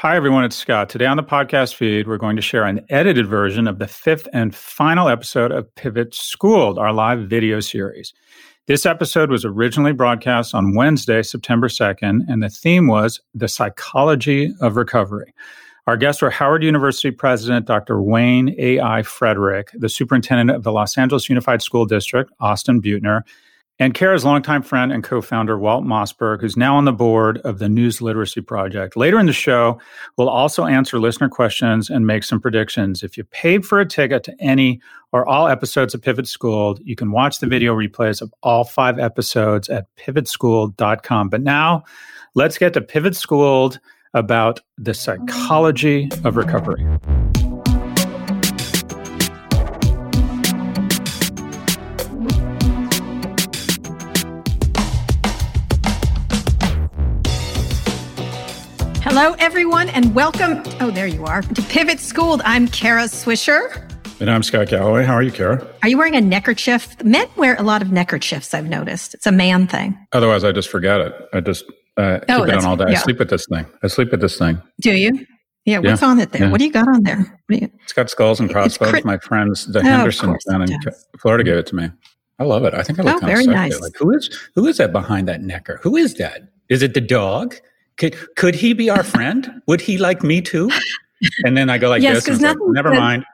Hi, everyone. It's Scott. Today on the podcast feed, we're going to share an edited version of the fifth and final episode of Pivot Schooled, our live video series. This episode was originally broadcast on Wednesday, September 2nd, and the theme was the psychology of recovery. Our guests were Howard University President Dr. Wayne A.I. Frederick, the Superintendent of the Los Angeles Unified School District, Austin Beutner, and Kara's longtime friend and co founder, Walt Mossberg, who's now on the board of the News Literacy Project. Later in the show, we'll also answer listener questions and make some predictions. If you paid for a ticket to any or all episodes of Pivot Schooled, you can watch the video replays of all five episodes at pivotschooled.com. But now, let's get to Pivot Schooled about the psychology of recovery. Hello, everyone, and welcome. Oh, there you are to Pivot Schooled. I'm Kara Swisher. And I'm Scott Galloway. How are you, Kara? Are you wearing a neckerchief? Men wear a lot of neckerchiefs, I've noticed. It's a man thing. Otherwise, I just forget it. I just uh, oh, keep it on all day. Yeah. I sleep with this thing. I sleep with this thing. Do you? Yeah, what's yeah. on it there? Yeah. What do you got on there? You... It's got skulls and crossbones. Crit- My friends, the oh, Hendersons down in Florida, gave it to me. I love it. I think I look oh, very nice. Like, who is who is that behind that necker? Who is that? Is it the dog? Could could he be our friend? Would he like me too? And then I go like yes, this. Like, never says, mind.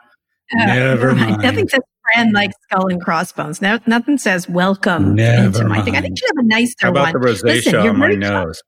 Uh, never mind. Nothing says friend like skull and crossbones. No, nothing says welcome never into my thing. I think you have a nicer How about one. the rosacea Listen, on my nose?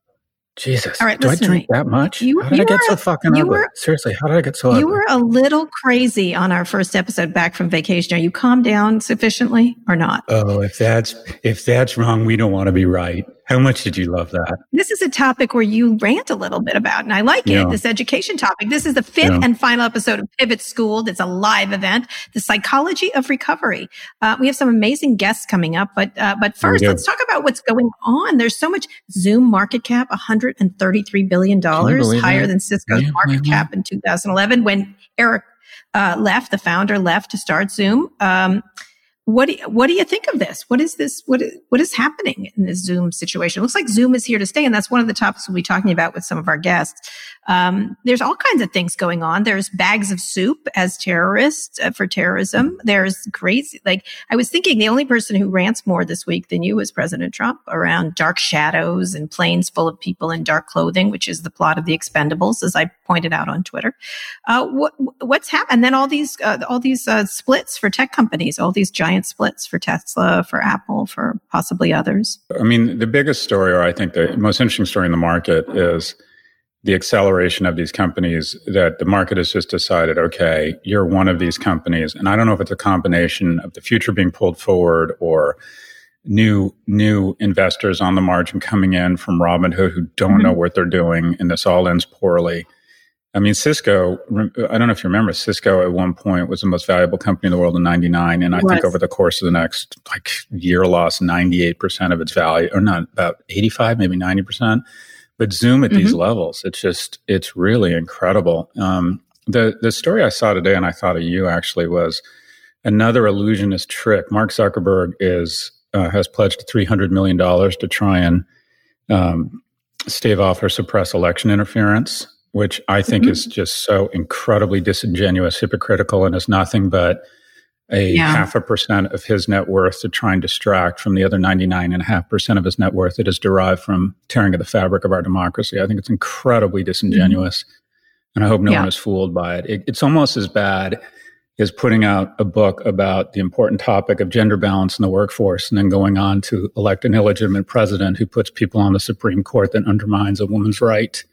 Jesus. All right, do I drink that much? You, how did I get so fucking ugly? Were, Seriously, how did I get so ugly? You were a little crazy on our first episode back from vacation. Are you calmed down sufficiently or not? Oh, if that's if that's wrong, we don't want to be right. How much did you love that? This is a topic where you rant a little bit about, and I like it. This education topic. This is the fifth yeah. and final episode of Pivot Schooled. It's a live event, the psychology of recovery. Uh, we have some amazing guests coming up, but uh, but first, let's talk about what's going on. There's so much Zoom market cap, 133 billion dollars, higher that? than Cisco's yeah, market cap in 2011 when Eric uh, left, the founder left to start Zoom. Um, what do you, what do you think of this? What is this? What what is happening in this Zoom situation? It looks like Zoom is here to stay, and that's one of the topics we'll be talking about with some of our guests. Um, there's all kinds of things going on. There's bags of soup as terrorists uh, for terrorism. There's crazy. Like I was thinking, the only person who rants more this week than you was President Trump around dark shadows and planes full of people in dark clothing, which is the plot of The Expendables, as I pointed out on Twitter. Uh, what what's happened? And then all these uh, all these uh, splits for tech companies, all these giant splits for Tesla, for Apple, for possibly others. I mean, the biggest story, or I think the most interesting story in the market, is the acceleration of these companies that the market has just decided, okay, you're one of these companies. And I don't know if it's a combination of the future being pulled forward or new new investors on the margin coming in from Robinhood who don't mm-hmm. know what they're doing and this all ends poorly. I mean, Cisco, I don't know if you remember, Cisco at one point was the most valuable company in the world in 99. And I think over the course of the next like year lost 98% of its value, or not about 85, maybe 90%. But Zoom at mm-hmm. these levels, it's just, it's really incredible. Um, the, the story I saw today, and I thought of you actually, was another illusionist trick. Mark Zuckerberg is, uh, has pledged $300 million to try and um, stave off or suppress election interference, which I think mm-hmm. is just so incredibly disingenuous, hypocritical, and is nothing but a yeah. half a percent of his net worth to try and distract from the other 99.5% of his net worth that is derived from tearing at the fabric of our democracy. I think it's incredibly disingenuous. Mm-hmm. And I hope no yeah. one is fooled by it. it. It's almost as bad as putting out a book about the important topic of gender balance in the workforce and then going on to elect an illegitimate president who puts people on the Supreme Court that undermines a woman's right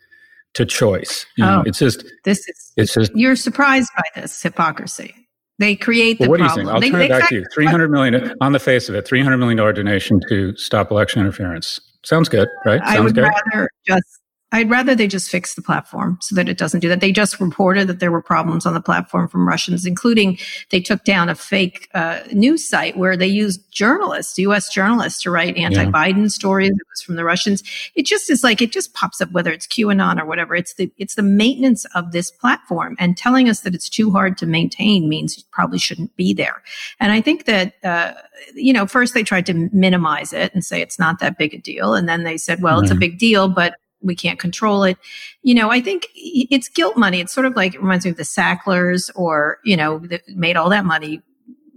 to choice. You oh, know, it's just this is it's just you're surprised by this hypocrisy. They create the well, what problem. do you think? I'll they, turn it back to you. Three hundred million on the face of it. Three hundred million dollar donation to stop election interference. Sounds good, right? Sounds I would good. rather just I'd rather they just fix the platform so that it doesn't do that. They just reported that there were problems on the platform from Russians, including they took down a fake uh, news site where they used journalists, U.S. journalists, to write anti-Biden yeah. stories. It was from the Russians. It just is like it just pops up whether it's QAnon or whatever. It's the it's the maintenance of this platform and telling us that it's too hard to maintain means you probably shouldn't be there. And I think that uh, you know first they tried to minimize it and say it's not that big a deal, and then they said, well, mm-hmm. it's a big deal, but we can't control it. You know, I think it's guilt money. It's sort of like it reminds me of the Sacklers or, you know, that made all that money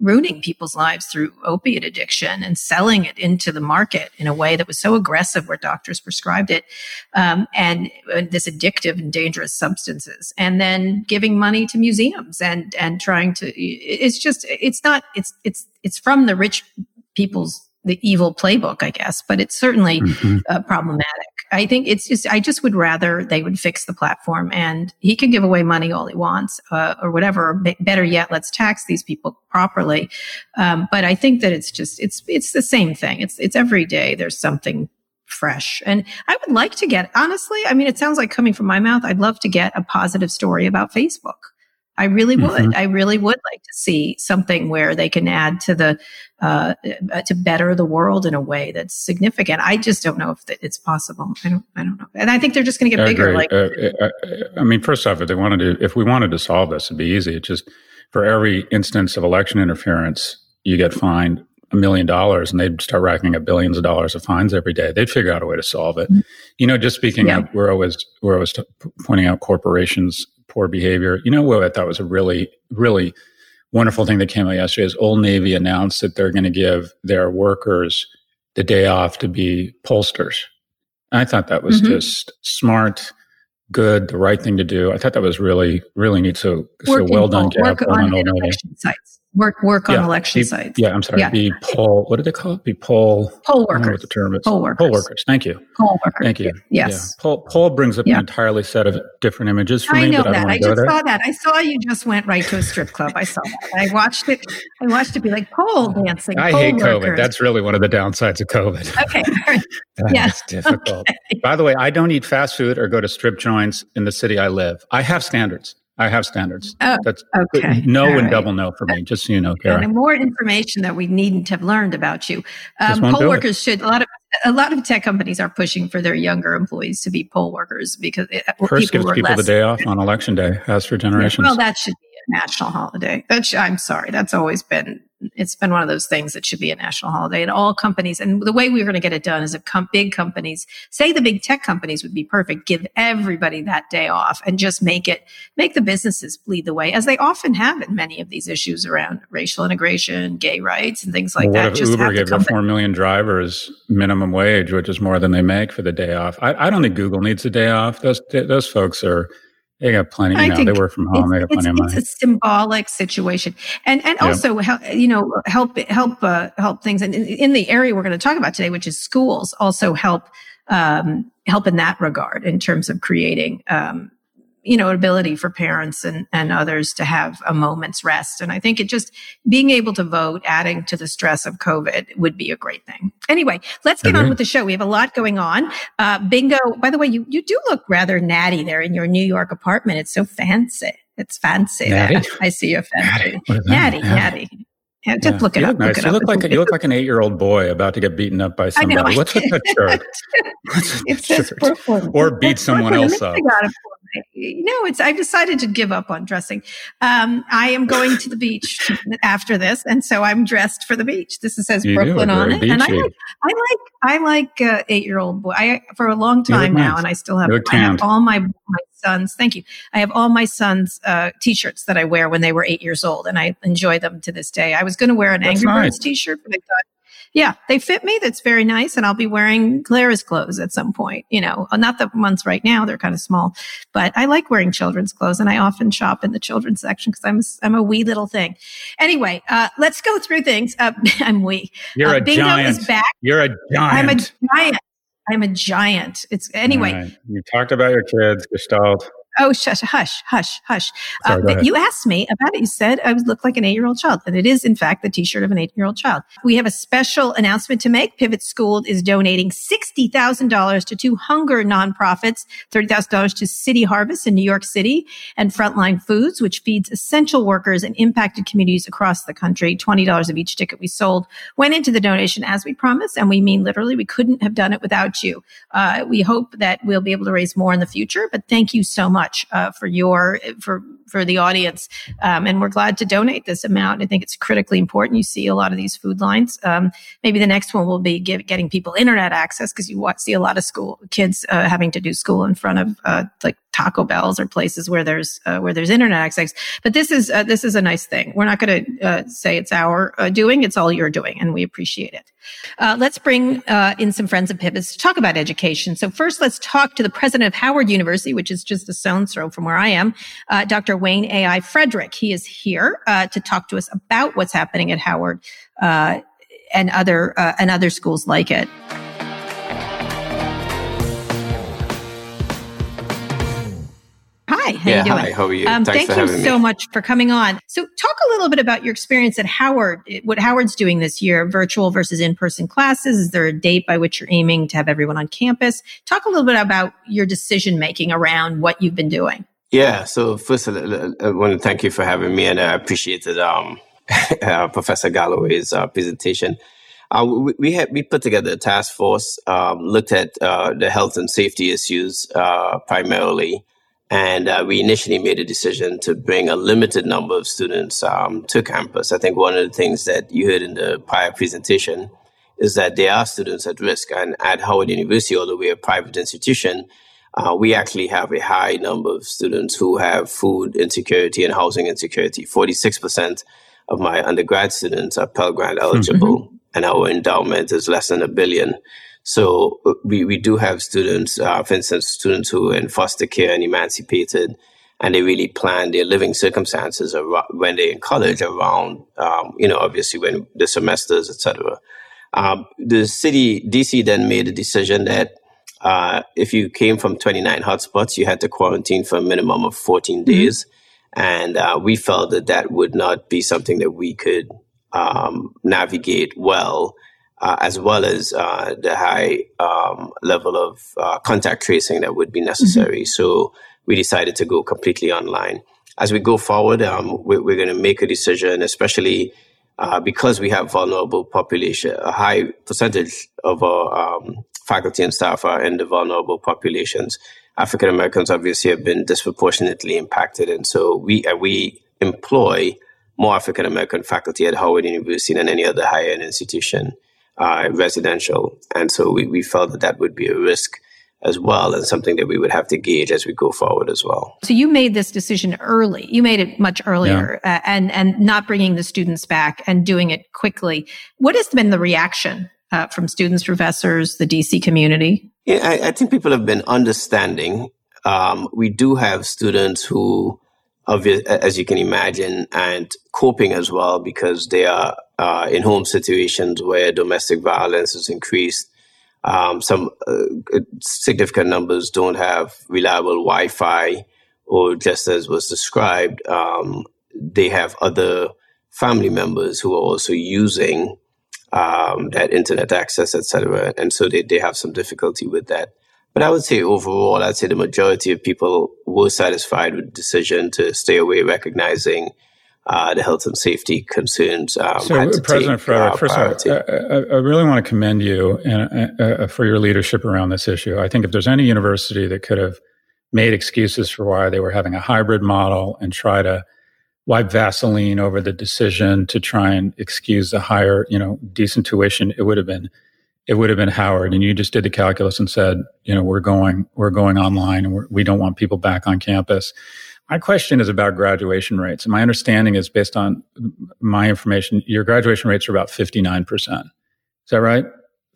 ruining people's lives through opiate addiction and selling it into the market in a way that was so aggressive where doctors prescribed it um, and, and, this addictive and dangerous substances and then giving money to museums and and trying to it's just it's not it's it's it's from the rich people's the evil playbook, I guess, but it's certainly mm-hmm. uh, problematic. I think it's just, I just would rather they would fix the platform and he can give away money all he wants, uh, or whatever. Better yet, let's tax these people properly. Um, but I think that it's just, it's, it's the same thing. It's, it's every day there's something fresh. And I would like to get, honestly, I mean, it sounds like coming from my mouth. I'd love to get a positive story about Facebook. I really would. Mm-hmm. I really would like to see something where they can add to the uh, to better the world in a way that's significant. I just don't know if it's possible. I don't. I don't know. And I think they're just going to get I bigger. Agree. Like, uh, uh, I mean, first off, if they wanted to, if we wanted to solve this, it'd be easy. It just for every instance of election interference, you get fined a million dollars and they'd start racking up billions of dollars of fines every day. They'd figure out a way to solve it. Mm-hmm. You know, just speaking yeah. of where I was, where I was t- pointing out corporations poor behavior. You know what I thought was a really, really wonderful thing that came out yesterday is Old Navy announced that they're going to give their workers the day off to be pollsters. I thought that was mm-hmm. just smart, good, the right thing to do. I thought that was really, really neat. So, so well done, Gap. Well on election sites work work on yeah, election be, sites. Yeah, I'm sorry. Yeah. Be poll. What do they call it? Be poll. Poll workers. what the term is. Poll workers. Poll workers. Thank you. Poll workers. Thank you. Yes. Yeah. Poll, poll brings up yeah. an entirely set of different images for I me. Know that. I, I just saw that. I saw you just went right to a strip club. I saw that. I watched it. I watched it be like pole oh, dancing. I hate workers. COVID. That's really one of the downsides of COVID. Okay. yes. difficult. Okay. By the way, I don't eat fast food or go to strip joints in the city I live. I have standards. I have standards. Oh, That's okay. No All and right. double no for me, just so you know, Kara. And more information that we needn't have learned about you. Um, poll workers should a lot of a lot of tech companies are pushing for their younger employees to be poll workers because it, Hearst gives people the day off on election day, as for generations. Well, that should be a national holiday. That's I'm sorry, that's always been it's been one of those things that should be a national holiday and all companies. And the way we are going to get it done is if com- big companies say the big tech companies would be perfect give everybody that day off and just make it make the businesses lead the way as they often have in many of these issues around racial integration gay rights and things like well, that. what if just uber gave the 4 million drivers minimum wage which is more than they make for the day off? I, I don't think google needs a day off. Those those folks are they got plenty. You know, they work from home. They got plenty of money. It's a symbolic situation, and and also help you know help help uh, help things. And in, in, the area we're going to talk about today, which is schools, also help um, help in that regard in terms of creating um, you know, ability for parents and, and others to have a moment's rest. And I think it just being able to vote, adding to the stress of COVID would be a great thing. Anyway, let's get on with the show. We have a lot going on. Uh, bingo. By the way, you, you do look rather natty there in your New York apartment. It's so fancy. It's fancy. I see you fancy. Natty, natty. natty. Yeah, just yeah. look it you up. Look nice. Look you look like a, you look like an eight year old boy about to get beaten up by somebody. Know, What's with that shirt? What's it says shirt? Or beat someone Brooklyn. else up. No, it's I've decided to give up on dressing. Um, I am going to the beach after this, and so I'm dressed for the beach. This says you Brooklyn on it, beachy. and I like I like I like uh, eight year old boy. I for a long time now, nice. and I still have, I have all my my sons. Thank you. I have all my sons' uh, t-shirts that I wear when they were eight years old, and I enjoy them to this day. I was going to wear an That's Angry nice. Birds t-shirt, but I thought Yeah, they fit me. That's very nice. And I'll be wearing Clara's clothes at some point, you know, not the ones right now. They're kind of small, but I like wearing children's clothes and I often shop in the children's section because I'm, a, I'm a wee little thing. Anyway, uh, let's go through things. Uh, I'm wee. You're uh, a bingo giant. is back. You're a giant. I'm a giant. I'm a giant. It's anyway. Right. You talked about your kids, Gestalt. Oh, shush, hush, hush, hush. Sorry, uh, you asked me about it. You said I look like an eight year old child. And it is, in fact, the t shirt of an eight year old child. We have a special announcement to make. Pivot Schooled is donating $60,000 to two hunger nonprofits, $30,000 to City Harvest in New York City and Frontline Foods, which feeds essential workers in impacted communities across the country. $20 of each ticket we sold went into the donation as we promised. And we mean literally, we couldn't have done it without you. Uh, we hope that we'll be able to raise more in the future, but thank you so much much uh, for your for for the audience, um, and we're glad to donate this amount. I think it's critically important. You see a lot of these food lines. Um, maybe the next one will be give, getting people internet access because you see a lot of school kids uh, having to do school in front of uh, like Taco Bells or places where there's uh, where there's internet access. But this is uh, this is a nice thing. We're not going to uh, say it's our uh, doing; it's all you're doing, and we appreciate it. Uh, let's bring in some friends of Pivots to talk about education. So first, let's talk to the president of Howard University, which is just a stone's throw from where I am, Dr. Wayne A.I. Frederick. He is here to talk to us about what's happening at Howard and other and other schools like it. Hi, how yeah, you doing? Hi, how are you? Um, thank you so me. much for coming on. So talk a little bit about your experience at Howard, what Howard's doing this year, virtual versus in-person classes. Is there a date by which you're aiming to have everyone on campus? Talk a little bit about your decision making around what you've been doing. Yeah, so first I want to thank you for having me and I appreciated um, uh, Professor Galloway's uh, presentation. Uh, we, we, had we put together a task force, um, looked at uh, the health and safety issues uh, primarily, and uh, we initially made a decision to bring a limited number of students um, to campus. I think one of the things that you heard in the prior presentation is that there are students at risk. And at Howard University, although we're a private institution, uh, we actually have a high number of students who have food insecurity and housing insecurity. 46% of my undergrad students are Pell Grant eligible, mm-hmm. and our endowment is less than a billion. So uh, we, we do have students, uh, for instance, students who are in foster care and emancipated, and they really plan their living circumstances around, when they're in college around, um, you know, obviously when the semesters, etc. Um, the city, DC then made a decision that uh, if you came from 29 hotspots, you had to quarantine for a minimum of 14 mm-hmm. days. And uh, we felt that that would not be something that we could um, navigate well uh, as well as uh, the high um, level of uh, contact tracing that would be necessary. Mm-hmm. So we decided to go completely online. As we go forward, um, we're, we're going to make a decision, especially uh, because we have vulnerable population. A high percentage of our um, faculty and staff are in the vulnerable populations. African Americans obviously have been disproportionately impacted, and so we uh, we employ more African American faculty at Howard University than any other higher ed institution uh, residential. And so we, we felt that that would be a risk as well and something that we would have to gauge as we go forward as well. So you made this decision early. You made it much earlier yeah. uh, and and not bringing the students back and doing it quickly. What has been the reaction uh, from students, professors, the DC community? Yeah, I, I think people have been understanding. Um, we do have students who as you can imagine, and coping as well because they are uh, in home situations where domestic violence is increased. Um, some uh, significant numbers don't have reliable Wi Fi, or just as was described, um, they have other family members who are also using um, that internet access, etc. And so they, they have some difficulty with that. But I would say overall, I'd say the majority of people were satisfied with the decision to stay away, recognizing uh, the health and safety concerns. Um, so, President Frederick, uh, first of all, I, I, really want to commend you and, uh, uh, for your leadership around this issue. I think if there's any university that could have made excuses for why they were having a hybrid model and try to wipe Vaseline over the decision to try and excuse the higher, you know, decent tuition, it would have been it would have been Howard, and you just did the calculus and said, you know, we're going, we're going online, and we're, we do not want people back on campus. My question is about graduation rates. And my understanding is based on my information, your graduation rates are about 59%. Is that right?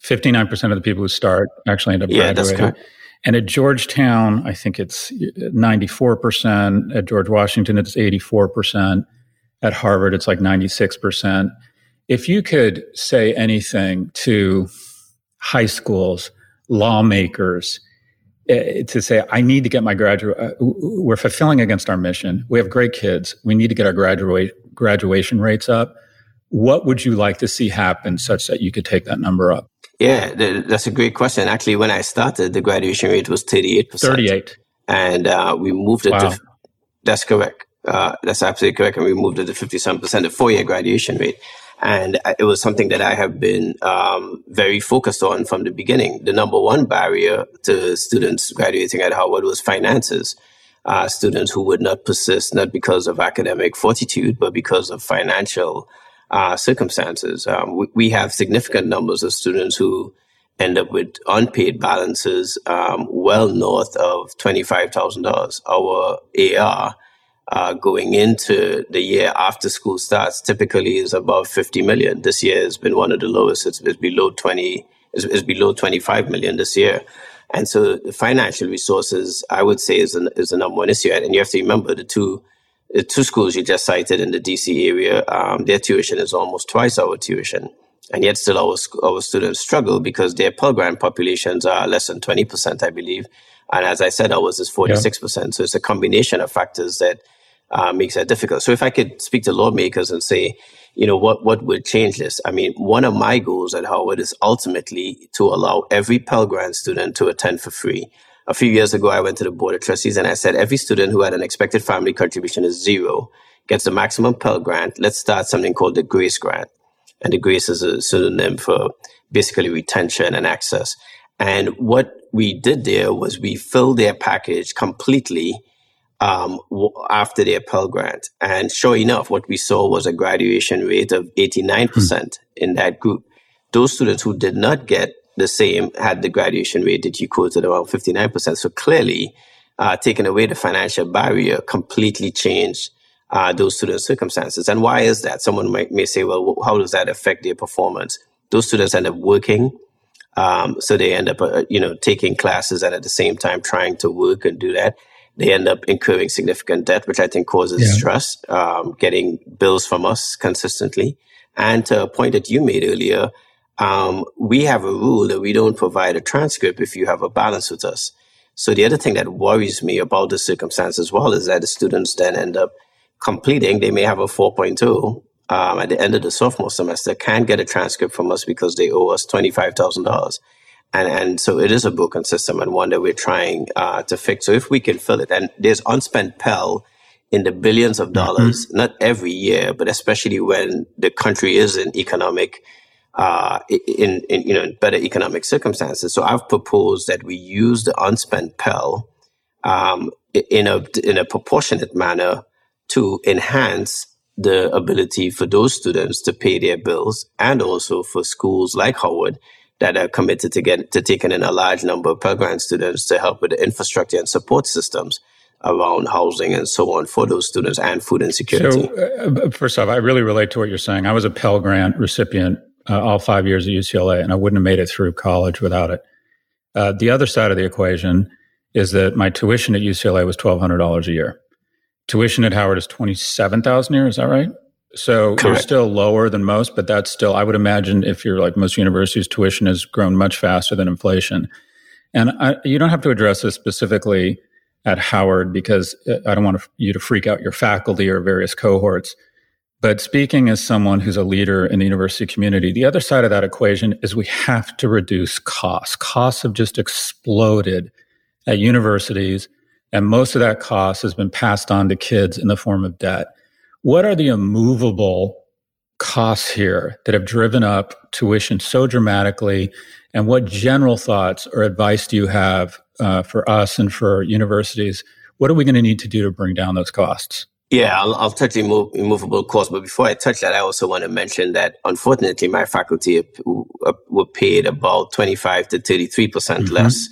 59% of the people who start actually end up yeah, graduating. That's. And at Georgetown, I think it's 94%. At George Washington, it's 84%. At Harvard, it's like 96%. If you could say anything to high schools, lawmakers, uh, to say, I need to get my graduate, uh, we're fulfilling against our mission. We have great kids. We need to get our graduate graduation rates up. What would you like to see happen such that you could take that number up? Yeah, that's a great question. Actually, when I started, the graduation rate was 38%. 38. And uh, we moved it wow. to, that's correct. Uh, that's absolutely correct. And we moved it to 57%, the four year graduation rate. And it was something that I have been um, very focused on from the beginning. The number one barrier to students graduating at Howard was finances. Uh, students who would not persist, not because of academic fortitude, but because of financial uh, circumstances. Um, we, we, have significant numbers of students who end up with unpaid balances um, well north of $25,000. Our AR uh, going into the year after school starts typically is above 50 million. This year has been one of the lowest. It's, it's below 20, it's, it's, below 25 million this year. And so financial resources, I would say, is, an, is the number one issue. And you have to remember the two, the two schools you just cited in the DC area, um, their tuition is almost twice our tuition. And yet still our, our students struggle because their Pell Grant populations are less than 20%, I believe. And as I said, ours is 46%. Yeah. So it's a combination of factors that uh, makes that difficult. So if I could speak to lawmakers and say, you know, what, what would change this? I mean, one of my goals at Howard is ultimately to allow every Pell Grant student to attend for free. A few years ago, I went to the Board of Trustees and I said, every student who had an expected family contribution is zero gets the maximum Pell Grant. Let's start something called the Grace Grant. And the Grace is a synonym for basically retention and access. And what we did there was we filled their package completely um, after their Pell Grant. And sure enough, what we saw was a graduation rate of 89% mm-hmm. in that group. Those students who did not get the same had the graduation rate that you quoted around 59%. So clearly, uh, taking away the financial barrier completely changed uh, those students' circumstances. And why is that? Someone might, may say, well, how does that affect their performance? Those students end up working. Um, so they end up, uh, you know, taking classes and at the same time trying to work and do that they end up incurring significant debt, which I think causes yeah. stress, um, getting bills from us consistently. And to a point that you made earlier, um, we have a rule that we don't provide a transcript if you have a balance with us. So the other thing that worries me about the circumstance as well is that the students then end up completing, they may have a 4.0 um, at the end of the sophomore semester, can't get a transcript from us because they owe us $25,000. And, and so it is a broken system and one that we're trying uh, to fix. So if we can fill it, and there's unspent Pell in the billions of dollars, mm-hmm. not every year, but especially when the country is in economic, uh, in, in, you know, better economic circumstances. So I've proposed that we use the unspent Pell um, in a in a proportionate manner to enhance the ability for those students to pay their bills and also for schools like Howard that are committed to get to taking in a large number of Pell Grant students to help with the infrastructure and support systems around housing and so on for those students and food insecurity. So, uh, first off, I really relate to what you're saying. I was a Pell Grant recipient uh, all five years at UCLA, and I wouldn't have made it through college without it. Uh, the other side of the equation is that my tuition at UCLA was twelve hundred dollars a year. Tuition at Howard is twenty seven thousand a year. Is that right? So Correct. you're still lower than most, but that's still, I would imagine if you're like most universities, tuition has grown much faster than inflation. And I, you don't have to address this specifically at Howard because uh, I don't want you to freak out your faculty or various cohorts. But speaking as someone who's a leader in the university community, the other side of that equation is we have to reduce costs. Costs have just exploded at universities, and most of that cost has been passed on to kids in the form of debt. What are the immovable costs here that have driven up tuition so dramatically? And what general thoughts or advice do you have uh, for us and for universities? What are we going to need to do to bring down those costs? Yeah, I'll, I'll touch the immovable cost. But before I touch that, I also want to mention that unfortunately, my faculty were paid about 25 to 33% mm hmm less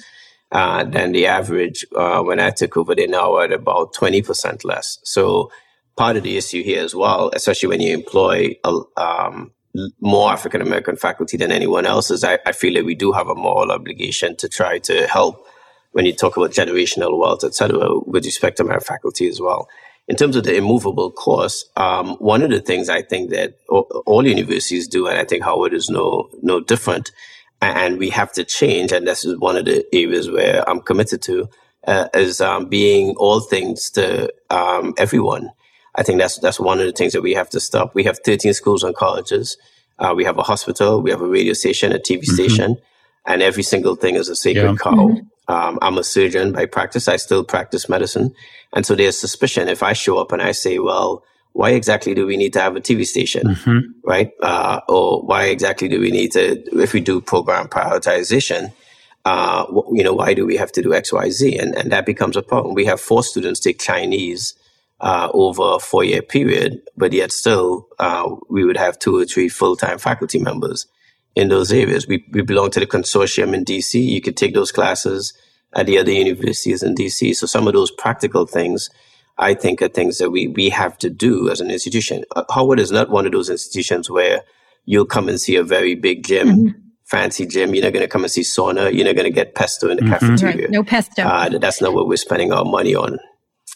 uh, than the average uh, when I took over. They now at about 20% less. So part of the issue here as well, especially when you employ a, um, more African American faculty than anyone else is I, I, feel that we do have a moral obligation to try to help when you talk about generational wealth, et cetera, with respect to my faculty as well. In terms of the immovable course, um, one of the things I think that all, all universities do, and I think Howard is no no different, and we have to change, and this is one of the areas where I'm committed to, uh, is um, being all things to um, everyone. I think that's that's one of the things that we have to stop. We have 13 schools and colleges. Uh, we have a hospital. We have a radio station, a TV mm-hmm. station, and every single thing is a sacred yeah. cow. Mm-hmm. Um, I'm a surgeon by practice. I still practice medicine, and so there's suspicion if I show up and I say, "Well, why exactly do we need to have a TV station, mm-hmm. right? Uh, or why exactly do we need to, if we do program prioritization, uh, you know, why do we have to do X, Y, Z? And, and that becomes a problem. We have four students take Chinese uh, over a four year period, but yet still uh, we would have two or three full time faculty members in those areas. We, we belong to the consortium in DC. You could take those classes at the other universities in DC. So some of those practical things, I think, are things that we, we have to do as an institution. Uh, Howard is not one of those institutions where you'll come and see a very big gym. Mm-hmm fancy gym. You're not going to come and see sauna. You're not going to get pesto in the mm-hmm. cafeteria. Right. No pesto. Uh, that's not what we're spending our money on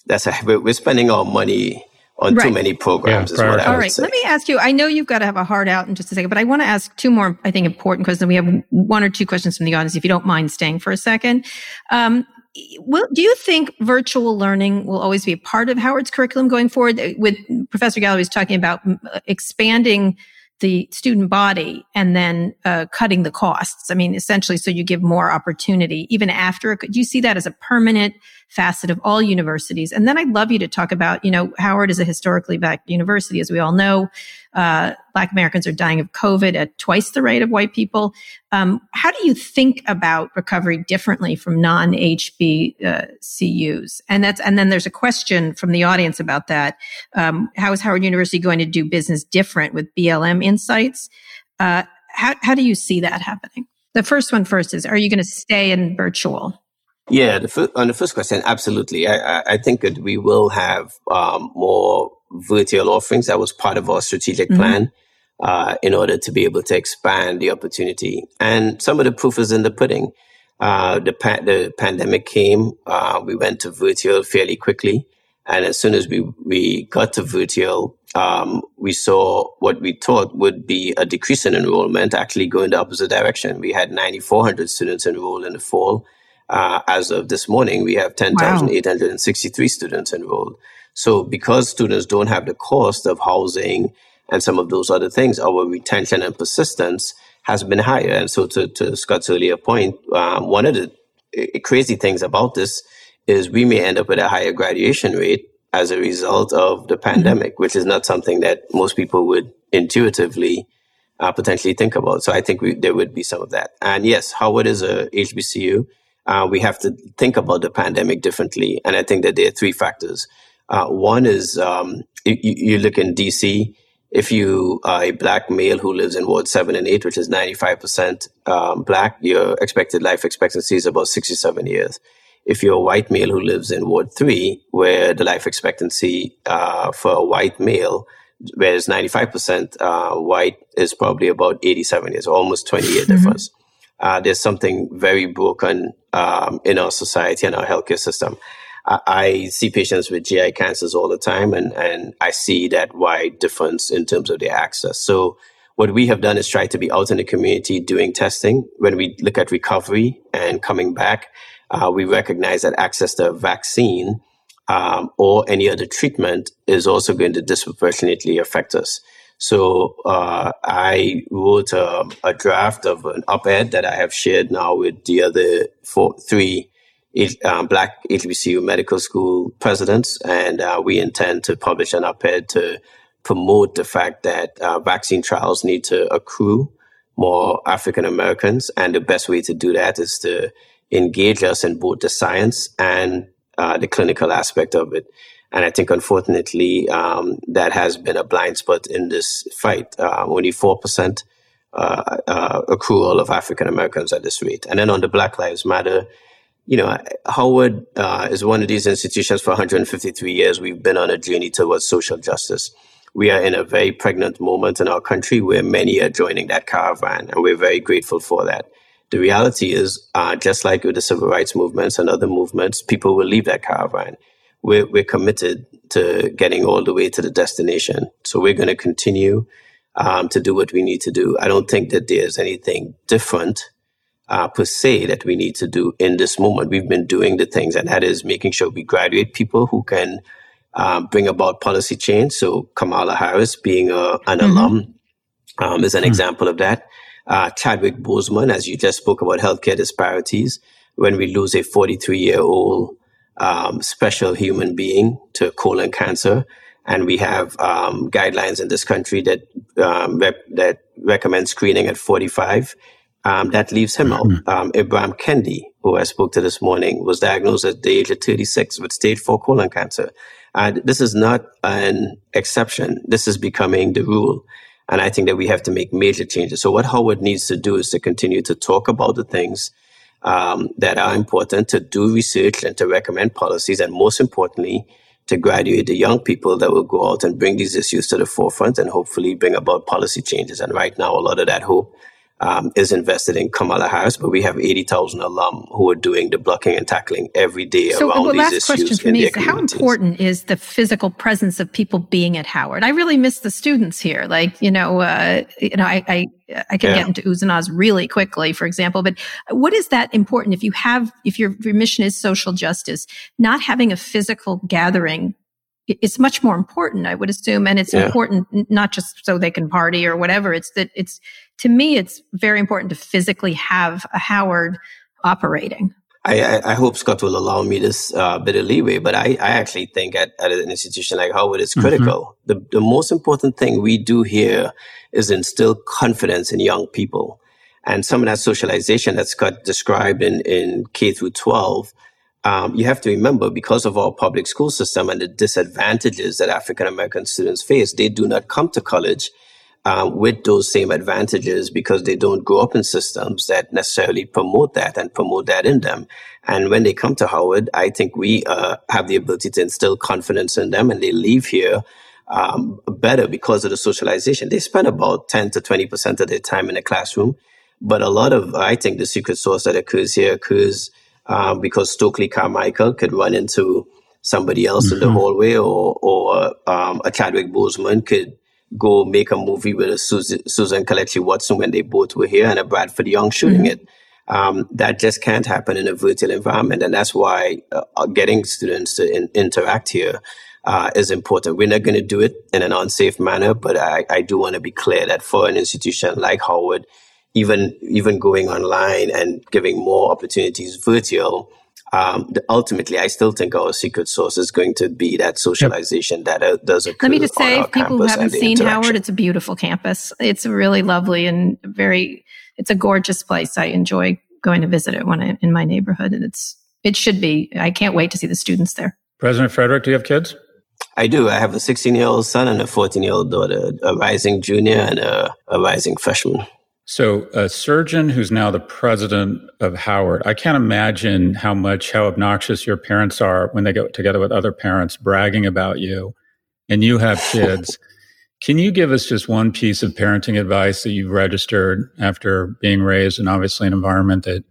that's a, we're spending our money on right. too many programs. Yeah, is what I All right. Say. Let me ask you. I know you've got to have a heart out in just a second, but I want to ask two more, I think, important questions. We have one or two questions from the audience. If you don't mind staying for a second, um, will, do you think virtual learning will always be a part of Howard's curriculum going forward? With Professor Galloway was talking about expanding the student body and then uh, cutting the costs. I mean, essentially, so you give more opportunity even after. Do you see that as a permanent facet of all universities? And then I'd love you to talk about, you know, Howard is a historically black university, as we all know. Uh, black Americans are dying of COVID at twice the rate of white people. Um, how do you think about recovery differently from non-HBCUs? Uh, and that's and then there's a question from the audience about that. Um, how is Howard University going to do business different with BLM insights? Uh, how how do you see that happening? The first one first is: Are you going to stay in virtual? Yeah, the on the first question, absolutely. I, I, think that we will have um, more virtual offerings. That was part of our strategic mm-hmm. plan uh, in order to be able to expand the opportunity. And some of the proof is in the pudding. Uh, the, pa- the pandemic came, uh, we went to virtual fairly quickly. And as soon as we, we got to virtual, um, we saw what we thought would be a decrease in enrollment actually go in the opposite direction. We had 9,400 students enrolled in the fall. Uh, as of this morning, we have 10,863 wow. students enrolled. So because students don't have the cost of housing and some of those other things, our retention and persistence has been higher. And so to, to Scott's earlier point, um, one of the eh, crazy things about this is we may end up with a higher graduation rate as a result of the mm-hmm. pandemic, which is not something that most people would intuitively uh, potentially think about. So I think we, there would be some of that. And yes, Howard is a HBCU. Uh, we have to think about the pandemic differently. And I think that there are three factors. Uh, one is um, you, you, look in DC, if you are a black male who lives in Ward 7 and 8, which is 95% um, black, your expected life expectancy is about 67 years. If you're a white male who lives in Ward 3, where the life expectancy uh, for a white male, whereas 95% uh, white is probably about 87 years, almost 20 year mm-hmm. Uh, there's something very broken um, in our society and our healthcare system. I, see patients with GI cancers all the time, and, and I see that wide difference in terms of their access. So, what we have done is try to be out in the community doing testing. When we look at recovery and coming back, uh, we recognize that access to a vaccine um, or any other treatment is also going to disproportionately affect us. So uh, I wrote a, a, draft of an op-ed that I have shared now with the other four, three um, Black HBCU medical school presidents, and uh, we intend to publish an op-ed to promote the fact that uh, vaccine trials need to accrue more African Americans, and the best way to do that is to engage us in both the science and uh, the clinical aspect of it. And I think, unfortunately, um, that has been a blind spot in this fight. Uh, only 4% uh, uh, accrual of African Americans at this rate. And then on the Black Lives Matter you know, Howard uh, is one of these institutions for 153 years. We've been on a journey towards social justice. we are in a very pregnant moment in our country where many are joining that caravan, and we're very grateful for that. The reality is, uh, just like with the civil rights movements and other movements, people will leave that caravan. We're, we're committed to getting all the way to the destination. So we're going to continue um, to do what we need to do. I don't think that there's anything different uh, per se that we need to do in this moment. We've been doing the things, and that is making sure we graduate people who can um, bring about policy change. So Kamala Harris being a, an mm-hmm. alum um, is an mm-hmm. example of that. Uh, Chadwick Boseman, as you just spoke about healthcare disparities, when we lose a 43 year old um, special human being to colon cancer, and we have um, guidelines in this country that um, rep- that recommend screening at 45. Um, that leaves him out. Mm-hmm. Um, Ibram Kendi, who I spoke to this morning, was diagnosed at the age of 36 with stage four colon cancer. And this is not an exception. This is becoming the rule. And I think that we have to make major changes. So what Howard needs to do is to continue to talk about the things um, that are important, to do research and to recommend policies, and most importantly, to graduate the young people that will go out and bring these issues to the forefront and hopefully bring about policy changes. And right now, a lot of that hope um, is invested in Kamala Harris, but we have 80,000 alum who are doing the blocking and tackling every day so, around well, these last issues. question for me is how important is the physical presence of people being at Howard? I really miss the students here. Like, you know, uh, you know, I, I, I can yeah. get into oohs and ahs really quickly, for example, but what is that important if you have, if your, your mission is social justice, not having a physical gathering it's much more important, I would assume. And it's yeah. important not just so they can party or whatever. It's that it's, to me, it's very important to physically have a Howard operating. I, I, hope Scott will allow me this uh, bit of leeway, but I, I actually think at, at, an institution like Howard, it's mm-hmm. critical. Mm-hmm. The, the most important thing we do here is instill confidence in young people. And some of that socialization that Scott described in, in K through 12 um, you have to remember because of our public school system and the disadvantages that African American students face, they do not come to college um, with those same advantages because they don't grow up in systems that necessarily promote that and promote that in them. And when they come to Howard, I think we uh, have the ability to instill confidence in them and they leave here um, better because of the socialization. They spend about 10 to 20% of their time in the classroom. But a lot of, I think the secret sauce that occurs here occurs um, because Stokely Carmichael could run into somebody else mm-hmm. in the mm-hmm. hallway, or or um, a Chadwick Boseman could go make a movie with a Susan, Susan Kelechi Watson when they both were here, and a Bradford Young shooting mm-hmm. it. Um, that just can't happen in a virtual environment, and that's why uh, uh getting students to in, interact here uh, is important. We're not going to do it in an unsafe manner, but I, I do want to be clear that for an institution like Howard, even even going online and giving more opportunities virtual. Um, the, ultimately, I still think our secret sauce is going to be that socialization yep. that uh, does occur. Let me just say, if people who haven't seen Howard, it's a beautiful campus. It's really lovely and very. It's a gorgeous place. I enjoy going to visit it when I, in my neighborhood, and it's it should be. I can't wait to see the students there. President Frederick, do you have kids? I do. I have a 16 year old son and a 14 year old daughter, a rising junior and a, a rising freshman. So, a surgeon who's now the president of Howard, I can't imagine how much, how obnoxious your parents are when they get together with other parents bragging about you and you have kids. Can you give us just one piece of parenting advice that you've registered after being raised in obviously an environment that,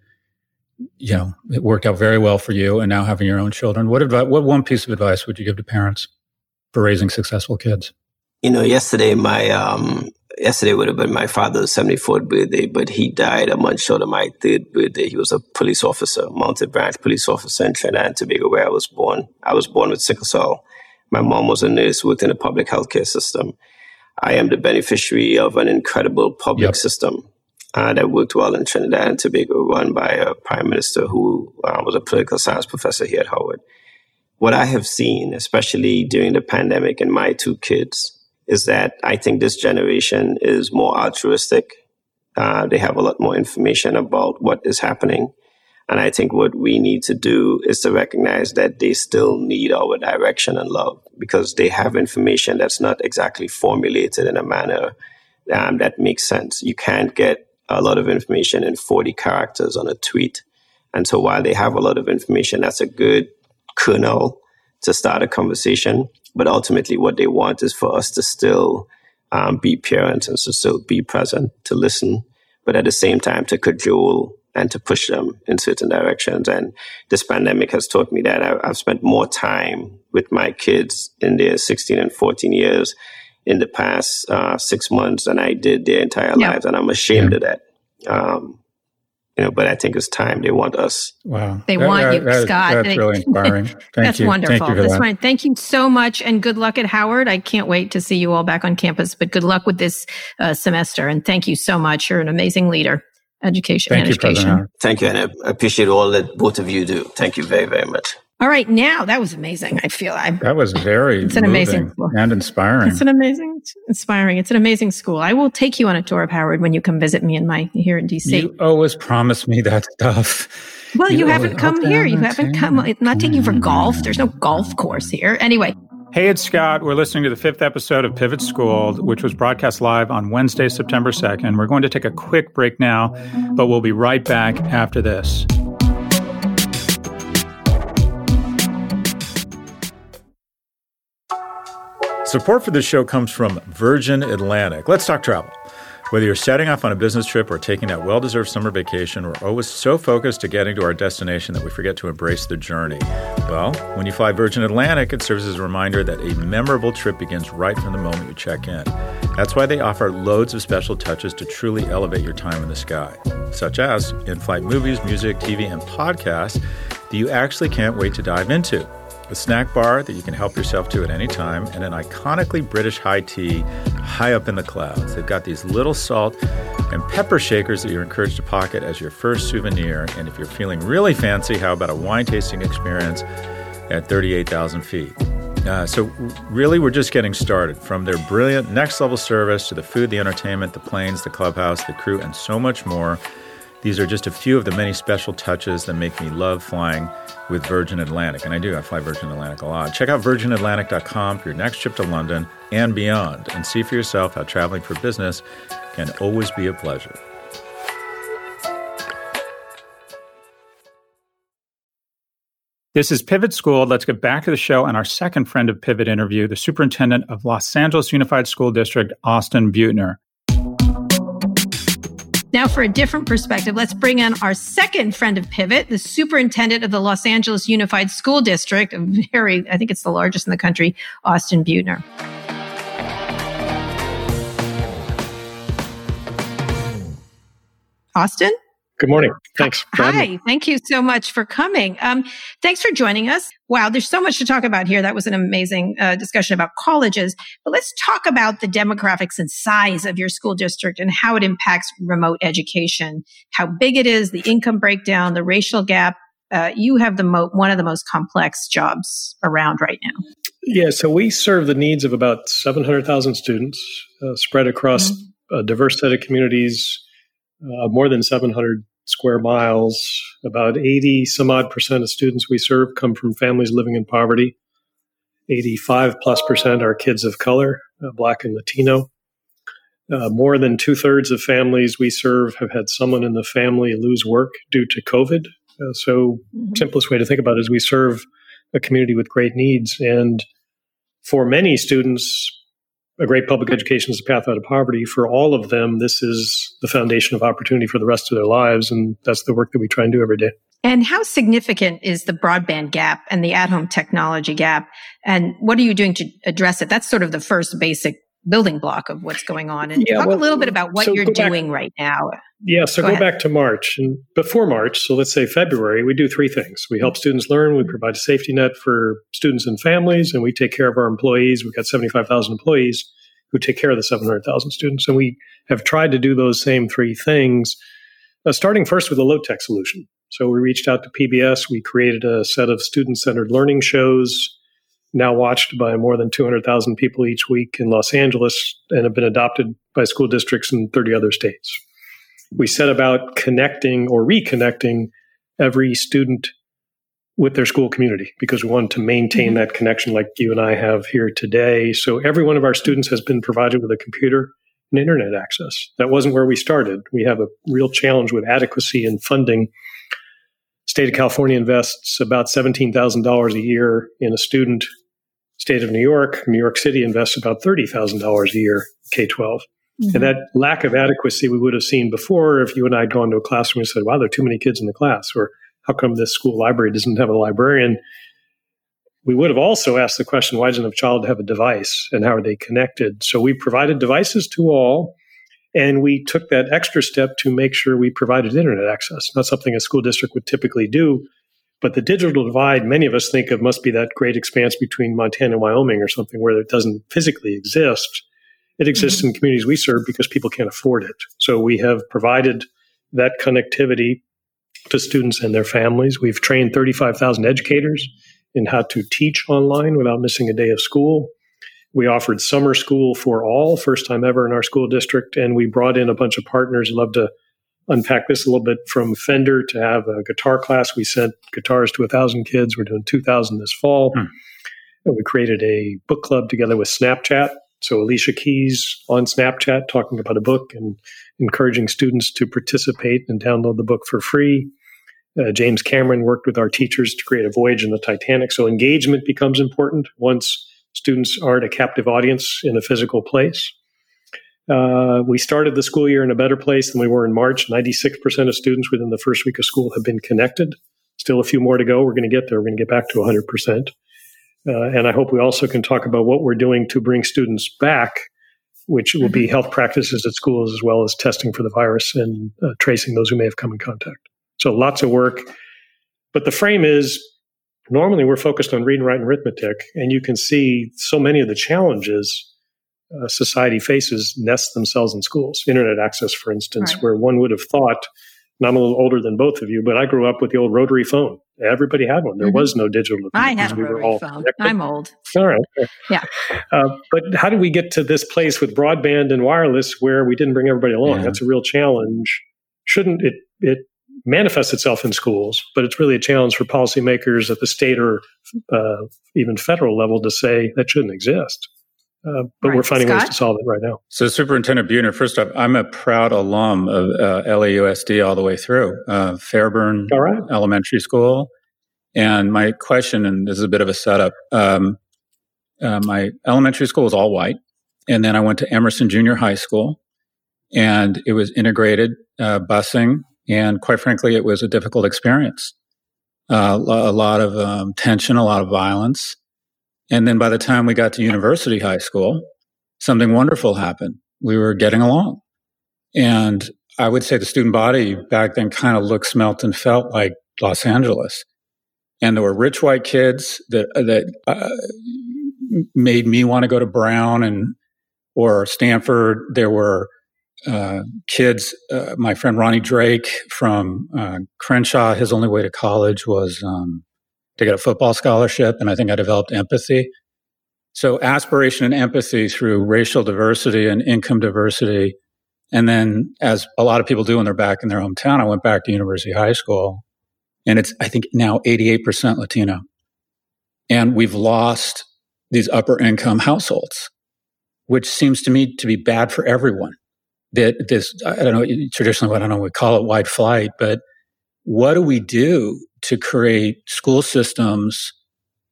you know, it worked out very well for you and now having your own children? What advice, what one piece of advice would you give to parents for raising successful kids? You know, yesterday my um yesterday would have been my father's 74th birthday, but he died a month short of my third birthday. He was a police officer, Mounted Branch police officer in Trinidad and Tobago, where I was born. I was born with sickle cell. My mom was a nurse, worked in the public healthcare system. I am the beneficiary of an incredible public yep. system uh, that worked well in Trinidad and Tobago, run by a prime minister who uh, was a political science professor here at Howard. What I have seen, especially during the pandemic, and my two kids, is that I think this generation is more altruistic. Uh, they have a lot more information about what is happening. And I think what we need to do is to recognize that they still need our direction and love because they have information that's not exactly formulated in a manner um, that makes sense. You can't get a lot of information in 40 characters on a tweet. And so while they have a lot of information, that's a good kernel to start a conversation. But ultimately what they want is for us to still um, be parents and to still be present, to listen, but at the same time to cajole and to push them in certain directions. And this pandemic has taught me that I, have spent more time with my kids in their 16 and 14 years in the past uh, six months than I did their entire yeah. lives. And I'm ashamed yeah. of that. Um, you know, but I think it's time they want us. Wow. They that, want that, you, that, Scott. That's really inspiring. Thank that's you. wonderful. Thank you that's that. fine. Thank you so much and good luck at Howard. I can't wait to see you all back on campus, but good luck with this uh, semester. And thank you so much. You're an amazing leader. Education thank you, education. President Thank you. And I appreciate all that both of you do. Thank you very, very much. All right, now that was amazing. I feel I that was very it's an amazing school. and inspiring. It's an amazing, it's inspiring. It's an amazing school. I will take you on a tour of Howard when you come visit me in my here in DC. You always promise me that stuff. Well, you, you haven't come here. You haven't come. It's not taking you for golf. There's no golf mm. course here. Anyway. Hey, it's Scott. We're listening to the fifth episode of Pivot Schooled, which was broadcast live on Wednesday, September 2nd. We're going to take a quick break now, but we'll be right back after this. Support for this show comes from Virgin Atlantic. Let's talk travel. Whether you're setting off on a business trip or taking that well deserved summer vacation, we're always so focused to getting to our destination that we forget to embrace the journey. Well, when you fly Virgin Atlantic, it serves as a reminder that a memorable trip begins right from the moment you check in. That's why they offer loads of special touches to truly elevate your time in the sky, such as in flight movies, music, TV, and podcasts that you actually can't wait to dive into a snack bar that you can help yourself to at any time, and an iconically British high tea high up in the clouds. They've got these little salt and pepper shakers that you're encouraged to pocket as your first souvenir. And if you're feeling really fancy, how about a wine tasting experience at 38,000 feet? Uh, so, really, we're just getting started. From their brilliant next level service to the food, the entertainment, the planes, the clubhouse, the crew, and so much more. These are just a few of the many special touches that make me love flying with Virgin Atlantic. And I do, I fly Virgin Atlantic a lot. Check out virginatlantic.com for your next trip to London and beyond and see for yourself how traveling for business can always be a pleasure. This is Pivot Schooled. Let's get back to the show and our second friend of Pivot interview, the superintendent of Los Angeles Unified School District, Austin Beutner. Now, for a different perspective, let's bring in our second friend of Pivot, the superintendent of the Los Angeles Unified School District, very, I think it's the largest in the country, Austin Beutner. Austin? Good morning. Thanks. Hi. Thank you so much for coming. Um, thanks for joining us. Wow, there's so much to talk about here. That was an amazing uh, discussion about colleges. But let's talk about the demographics and size of your school district and how it impacts remote education, how big it is, the income breakdown, the racial gap. Uh, you have the mo- one of the most complex jobs around right now. Yeah, so we serve the needs of about 700,000 students uh, spread across mm-hmm. a diverse set of communities uh, more than 700 square miles. About 80 some odd percent of students we serve come from families living in poverty. 85 plus percent are kids of color, uh, black and Latino. Uh, more than two thirds of families we serve have had someone in the family lose work due to COVID. Uh, so, mm-hmm. simplest way to think about it is we serve a community with great needs. And for many students, a great public education is a path out of poverty. For all of them, this is the foundation of opportunity for the rest of their lives. And that's the work that we try and do every day. And how significant is the broadband gap and the at home technology gap? And what are you doing to address it? That's sort of the first basic building block of what's going on. And yeah, talk well, a little bit about what so you're doing back, right now. Yeah, so go, go back to March. And before March, so let's say February, we do three things. We help students learn, we provide a safety net for students and families, and we take care of our employees. We've got 75,000 employees who take care of the 700,000 students. And we have tried to do those same three things, uh, starting first with a low tech solution. So we reached out to PBS. We created a set of student centered learning shows now watched by more than 200,000 people each week in Los Angeles and have been adopted by school districts in 30 other states. We set about connecting or reconnecting every student with their school community because we wanted to maintain mm-hmm. that connection like you and I have here today. So every one of our students has been provided with a computer and internet access. That wasn't where we started. We have a real challenge with adequacy and funding. State of California invests about $17,000 a year in a student State of New York, New York City invests about $30,000 a year K 12. Mm-hmm. And that lack of adequacy we would have seen before if you and I had gone to a classroom and said, wow, there are too many kids in the class, or how come this school library doesn't have a librarian? We would have also asked the question, why doesn't a child have a device and how are they connected? So we provided devices to all, and we took that extra step to make sure we provided internet access, not something a school district would typically do. But the digital divide, many of us think of must be that great expanse between Montana and Wyoming or something where it doesn't physically exist. It exists mm-hmm. in communities we serve because people can't afford it. So we have provided that connectivity to students and their families. We've trained 35,000 educators in how to teach online without missing a day of school. We offered summer school for all, first time ever in our school district, and we brought in a bunch of partners. Love to unpack this a little bit from Fender to have a guitar class. We sent guitars to a thousand kids. We're doing 2,000 this fall. Hmm. And we created a book club together with Snapchat. So Alicia Keys on Snapchat talking about a book and encouraging students to participate and download the book for free. Uh, James Cameron worked with our teachers to create a voyage in the Titanic. So engagement becomes important once students aren't a captive audience in a physical place. Uh, we started the school year in a better place than we were in March. 96% of students within the first week of school have been connected. Still a few more to go. We're going to get there. We're going to get back to 100%. Uh, and I hope we also can talk about what we're doing to bring students back, which will be mm-hmm. health practices at schools as well as testing for the virus and uh, tracing those who may have come in contact. So lots of work. But the frame is normally we're focused on reading, writing, arithmetic, and you can see so many of the challenges uh, society faces nest themselves in schools. Internet access, for instance, right. where one would have thought, and I'm a little older than both of you, but I grew up with the old rotary phone. Everybody had one. There mm-hmm. was no digital. I had a we rotary phone. Connected. I'm old. All right. Yeah. Uh, but how did we get to this place with broadband and wireless where we didn't bring everybody along? Yeah. That's a real challenge. Shouldn't it? It manifests itself in schools, but it's really a challenge for policymakers at the state or uh, even federal level to say that shouldn't exist. Uh, but right. we're finding Scott? ways to solve it right now. So, Superintendent Beutner, first off, I'm a proud alum of uh, LAUSD all the way through uh, Fairburn right. Elementary School. And my question, and this is a bit of a setup um, uh, my elementary school was all white. And then I went to Emerson Junior High School, and it was integrated uh, busing. And quite frankly, it was a difficult experience. Uh, a lot of um, tension, a lot of violence. And then by the time we got to university high school, something wonderful happened. We were getting along. And I would say the student body back then kind of looked, smelt, and felt like Los Angeles. And there were rich white kids that, that uh, made me want to go to Brown and or Stanford. There were uh, kids. Uh, my friend Ronnie Drake from uh, Crenshaw. His only way to college was um, to get a football scholarship, and I think I developed empathy. So aspiration and empathy through racial diversity and income diversity. And then, as a lot of people do when they're back in their hometown, I went back to University High School, and it's I think now 88% Latino, and we've lost these upper income households, which seems to me to be bad for everyone. That this, I don't know, traditionally, I don't know, we call it white flight, but what do we do to create school systems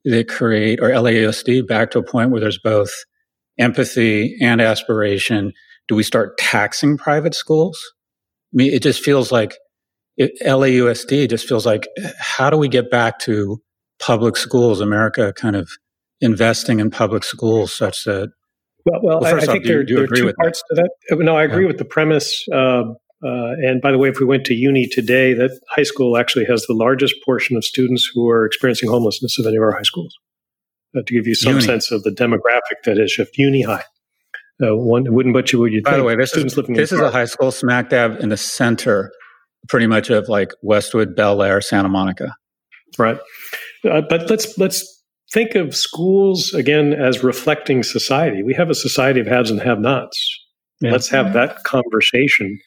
that create, or LAUSD back to a point where there's both empathy and aspiration? Do we start taxing private schools? I mean, it just feels like it, LAUSD just feels like how do we get back to public schools, America kind of investing in public schools such that well, well, well I, I, think there, there are two parts that? to that. No, I agree yeah. with the premise. Uh, uh, and by the way, if we went to uni today, that high school actually has the largest portion of students who are experiencing homelessness of any of our high schools. Uh, to give you some uni. sense of the demographic that has shifted, uni high. Uh, one wouldn't but you would you By the way, this students is, living this is a high school smack dab in the center, pretty much of like Westwood, Bel Air, Santa Monica. Right, uh, but let's let's think of schools again as reflecting society. We have a society of haves and have nots. Yeah. Let's have that conversation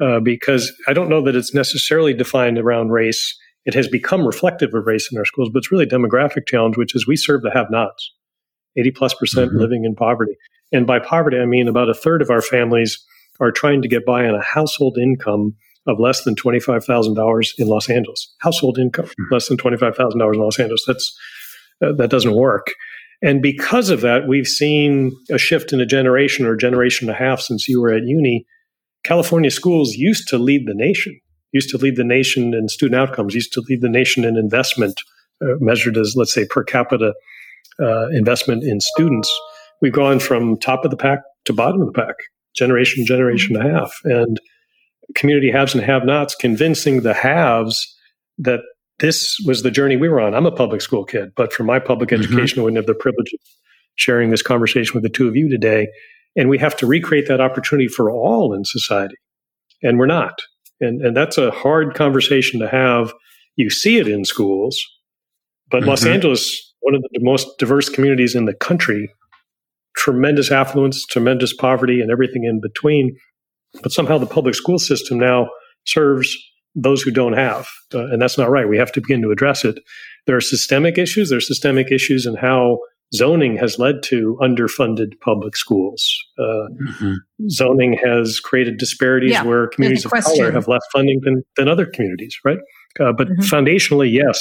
uh, because I don't know that it's necessarily defined around race. It has become reflective of race in our schools, but it's really a demographic challenge, which is we serve the have nots 80 plus percent mm-hmm. living in poverty. And by poverty, I mean about a third of our families are trying to get by on a household income of less than $25,000 in Los Angeles. Household income, mm-hmm. less than $25,000 in Los Angeles. That's uh, that doesn't work. And because of that, we've seen a shift in a generation or a generation and a half since you were at uni. California schools used to lead the nation, used to lead the nation in student outcomes, used to lead the nation in investment, uh, measured as, let's say, per capita uh, investment in students. We've gone from top of the pack to bottom of the pack, generation, generation mm-hmm. and a half. And community haves and have nots, convincing the haves that this was the journey we were on. I'm a public school kid, but for my public mm-hmm. education, I wouldn't have the privilege of sharing this conversation with the two of you today. And we have to recreate that opportunity for all in society. And we're not. And, and that's a hard conversation to have. You see it in schools, but mm-hmm. Los Angeles, one of the most diverse communities in the country, tremendous affluence, tremendous poverty, and everything in between. But somehow the public school system now serves those who don't have. Uh, and that's not right. We have to begin to address it. There are systemic issues. There are systemic issues in how zoning has led to underfunded public schools. Uh, mm-hmm. Zoning has created disparities yeah, where communities of color have less funding than, than other communities, right? Uh, but mm-hmm. foundationally, yes,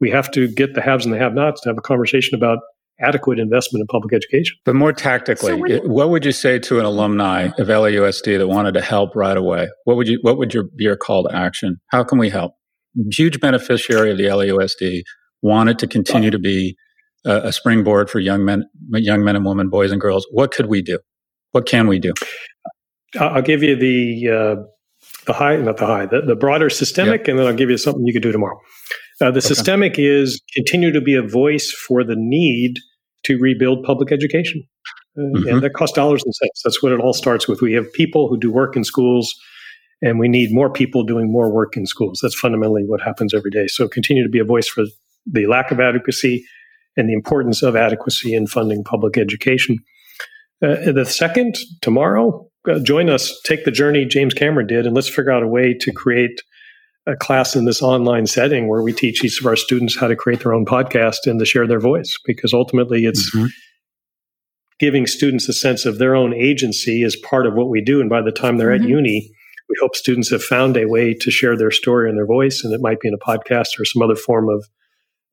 we have to get the haves and the have nots to have a conversation about adequate investment in public education. But more tactically, so you, what would you say to an alumni of LAUSD that wanted to help right away? What would you what would your be your call to action? How can we help? Huge beneficiary of the LAUSD wanted to continue to be a, a springboard for young men, young men and women, boys and girls. What could we do? What can we do? I'll give you the uh, the high, not the high, the, the broader systemic, yep. and then I'll give you something you could do tomorrow. Uh, the okay. systemic is continue to be a voice for the need to rebuild public education. Uh, mm-hmm. And that costs dollars and cents. That's what it all starts with. We have people who do work in schools, and we need more people doing more work in schools. That's fundamentally what happens every day. So continue to be a voice for the lack of adequacy and the importance of adequacy in funding public education. Uh, the second, tomorrow, uh, join us, take the journey James Cameron did, and let's figure out a way to create a class in this online setting where we teach each of our students how to create their own podcast and to share their voice because ultimately it's mm-hmm. giving students a sense of their own agency as part of what we do and by the time they're mm-hmm. at uni we hope students have found a way to share their story and their voice and it might be in a podcast or some other form of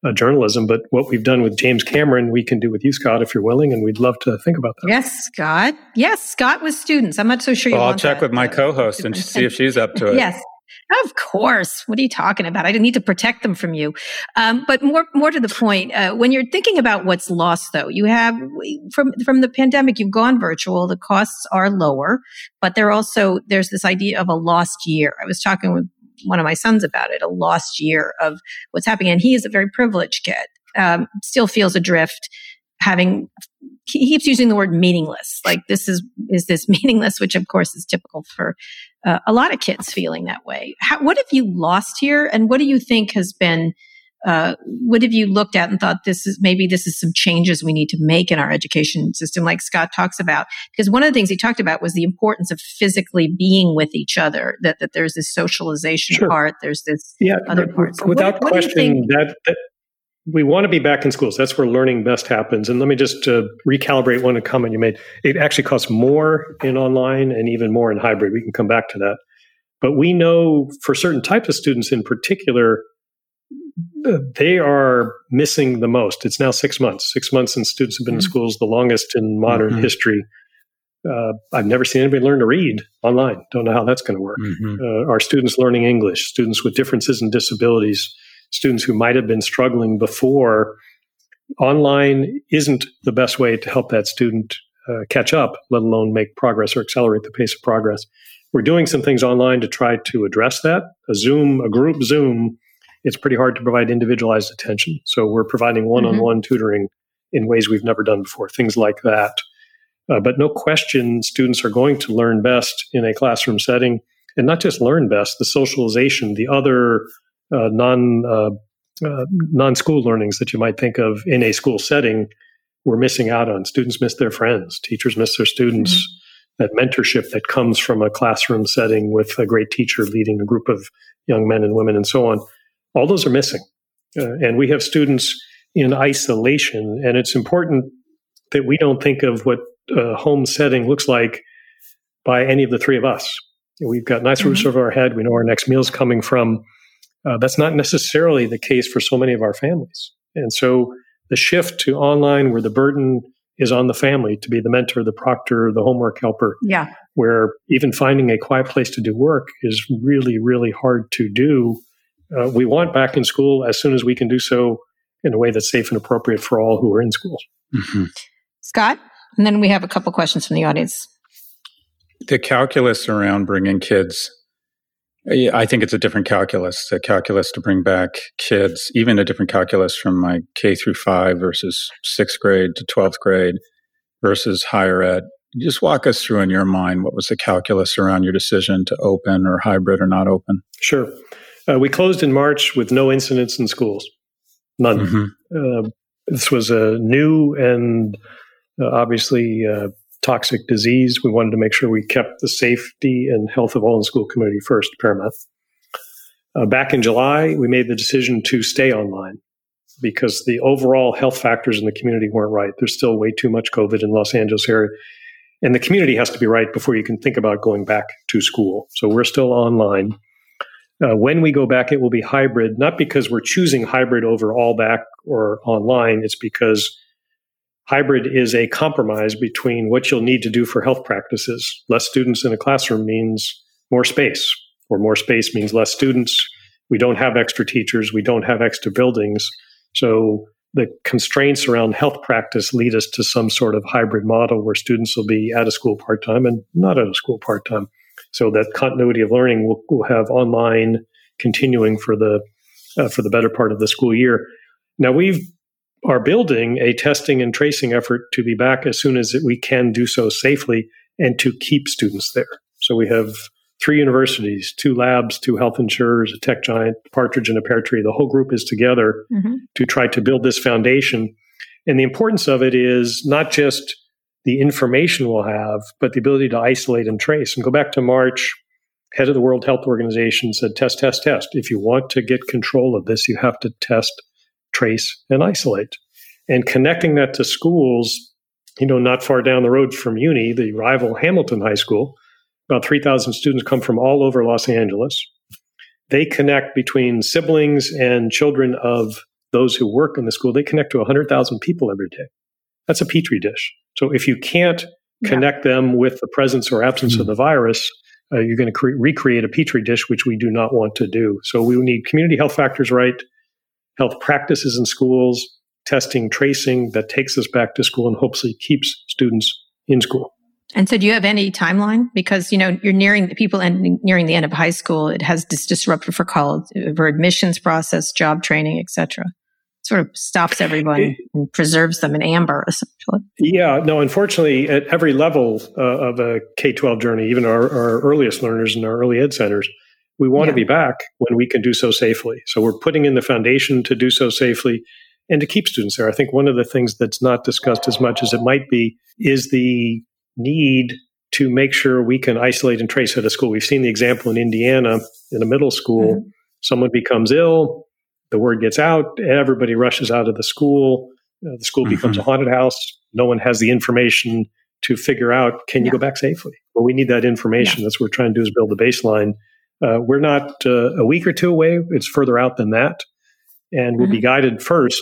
uh, journalism but what we've done with james cameron we can do with you scott if you're willing and we'd love to think about that yes scott yes scott with students i'm not so sure well, i'll check that. with my co-host and see if she's up to it yes of course. What are you talking about? I didn't need to protect them from you. Um, but more, more to the point, uh, when you're thinking about what's lost, though, you have from from the pandemic, you've gone virtual. The costs are lower, but there also there's this idea of a lost year. I was talking with one of my sons about it, a lost year of what's happening, and he is a very privileged kid. Um, still feels adrift having he keeps using the word meaningless. Like this is is this meaningless which of course is typical for uh, a lot of kids feeling that way. How, what have you lost here? And what do you think has been uh, what have you looked at and thought this is maybe this is some changes we need to make in our education system like scott talks about because one of the things he talked about was the importance of physically being with each other that, that there's this socialization sure. part there's this yeah, other part so without what, question what that, that we want to be back in schools. That's where learning best happens. And let me just uh, recalibrate one comment you made. It actually costs more in online and even more in hybrid. We can come back to that. But we know for certain types of students in particular, they are missing the most. It's now six months. Six months since students have been mm-hmm. in schools, the longest in modern mm-hmm. history. Uh, I've never seen anybody learn to read online. Don't know how that's going to work. Mm-hmm. Uh, our students learning English, students with differences and disabilities, students who might have been struggling before, online isn't the best way to help that student uh, catch up, let alone make progress or accelerate the pace of progress. We're doing some things online to try to address that. A Zoom, a group Zoom, it's pretty hard to provide individualized attention. So we're providing one on one tutoring in ways we've never done before, things like that. Uh, but no question, students are going to learn best in a classroom setting, and not just learn best, the socialization, the other uh, non uh, uh, non school learnings that you might think of in a school setting, we're missing out on. Students miss their friends, teachers miss their students. Mm-hmm. That mentorship that comes from a classroom setting with a great teacher leading a group of young men and women and so on, all those are missing. Uh, and we have students in isolation, and it's important that we don't think of what a home setting looks like by any of the three of us. We've got nice mm-hmm. roofs over our head. We know our next meal's coming from uh, that's not necessarily the case for so many of our families. And so the shift to online where the burden is on the family to be the mentor, the proctor, the homework helper. Yeah. Where even finding a quiet place to do work is really, really hard to do. Uh, we want back in school as soon as we can do so in a way that's safe and appropriate for all who are in school. Mm-hmm. Scott, and then we have a couple questions from the audience. The calculus around bringing kids I think it's a different calculus, the calculus to bring back kids, even a different calculus from my K through five versus sixth grade to 12th grade versus higher ed. Just walk us through in your mind what was the calculus around your decision to open or hybrid or not open? Sure. Uh, we closed in March with no incidents in schools, none. Mm-hmm. Uh, this was a new and uh, obviously uh, toxic disease. We wanted to make sure we kept the safety and health of all in school community first, paramount. Uh, back in July, we made the decision to stay online because the overall health factors in the community weren't right. There's still way too much COVID in Los Angeles area. And the community has to be right before you can think about going back to school. So we're still online. Uh, when we go back, it will be hybrid, not because we're choosing hybrid over all back or online. It's because hybrid is a compromise between what you'll need to do for health practices. Less students in a classroom means more space, or more space means less students. We don't have extra teachers, we don't have extra buildings. So the constraints around health practice lead us to some sort of hybrid model where students will be out of school part time and not out of school part time. So that continuity of learning will, will have online continuing for the uh, for the better part of the school year. Now we've are building a testing and tracing effort to be back as soon as we can do so safely and to keep students there. So we have three universities, two labs, two health insurers, a tech giant, Partridge and a pear tree. The whole group is together mm-hmm. to try to build this foundation. And the importance of it is not just the information we'll have, but the ability to isolate and trace. And go back to March, head of the World Health Organization said, test, test, test. If you want to get control of this, you have to test trace, and isolate. And connecting that to schools, you know, not far down the road from Uni, the rival Hamilton High School, about 3,000 students come from all over Los Angeles. They connect between siblings and children of those who work in the school. They connect to 100,000 people every day. That's a petri dish. So if you can't connect yeah. them with the presence or absence mm-hmm. of the virus, uh, you're going to cre- recreate a petri dish, which we do not want to do. So we need community health factors right, health practices in schools, testing, tracing that takes us back to school and hopefully keeps students in school. And so, do you have any timeline? Because you know you're nearing the people and nearing the end of high school. It has this disrupted for college, for admissions process, job training, etc. Sort of stops everyone and preserves them in amber, essentially. Yeah, no. Unfortunately, at every level uh, of a K twelve journey, even our, our earliest learners in our early ed centers, we want yeah. to be back when we can do so safely. So we're putting in the foundation to do so safely and to keep students there. I think one of the things that's not discussed as much as it might be is the need to make sure we can isolate and trace at a school. We've seen the example in Indiana in a middle school. Mm-hmm. Someone becomes ill, the word gets out, everybody rushes out of the school. Uh, the school mm-hmm. becomes a haunted house. No one has the information to figure out can you yeah. go back safely? Well, we need that information. Yeah. That's what we're trying to do is build the baseline uh, we're not uh, a week or two away. It's further out than that. And we'll mm-hmm. be guided first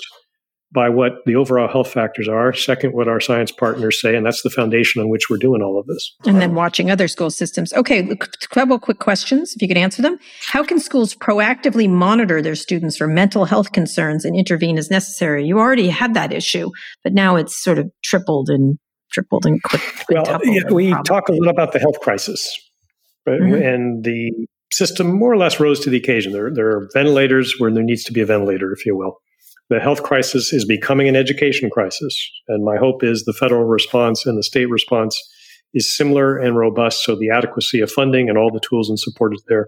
by what the overall health factors are, second, what our science partners say, and that's the foundation on which we're doing all of this. And then watching other school systems. Okay, a couple quick questions, if you could answer them. How can schools proactively monitor their students for mental health concerns and intervene as necessary? You already had that issue, but now it's sort of tripled and tripled and quick. Well, yeah, we talk a little about the health crisis. Mm-hmm. And the system more or less rose to the occasion. There, there are ventilators where there needs to be a ventilator, if you will. The health crisis is becoming an education crisis. And my hope is the federal response and the state response is similar and robust. So the adequacy of funding and all the tools and support is there.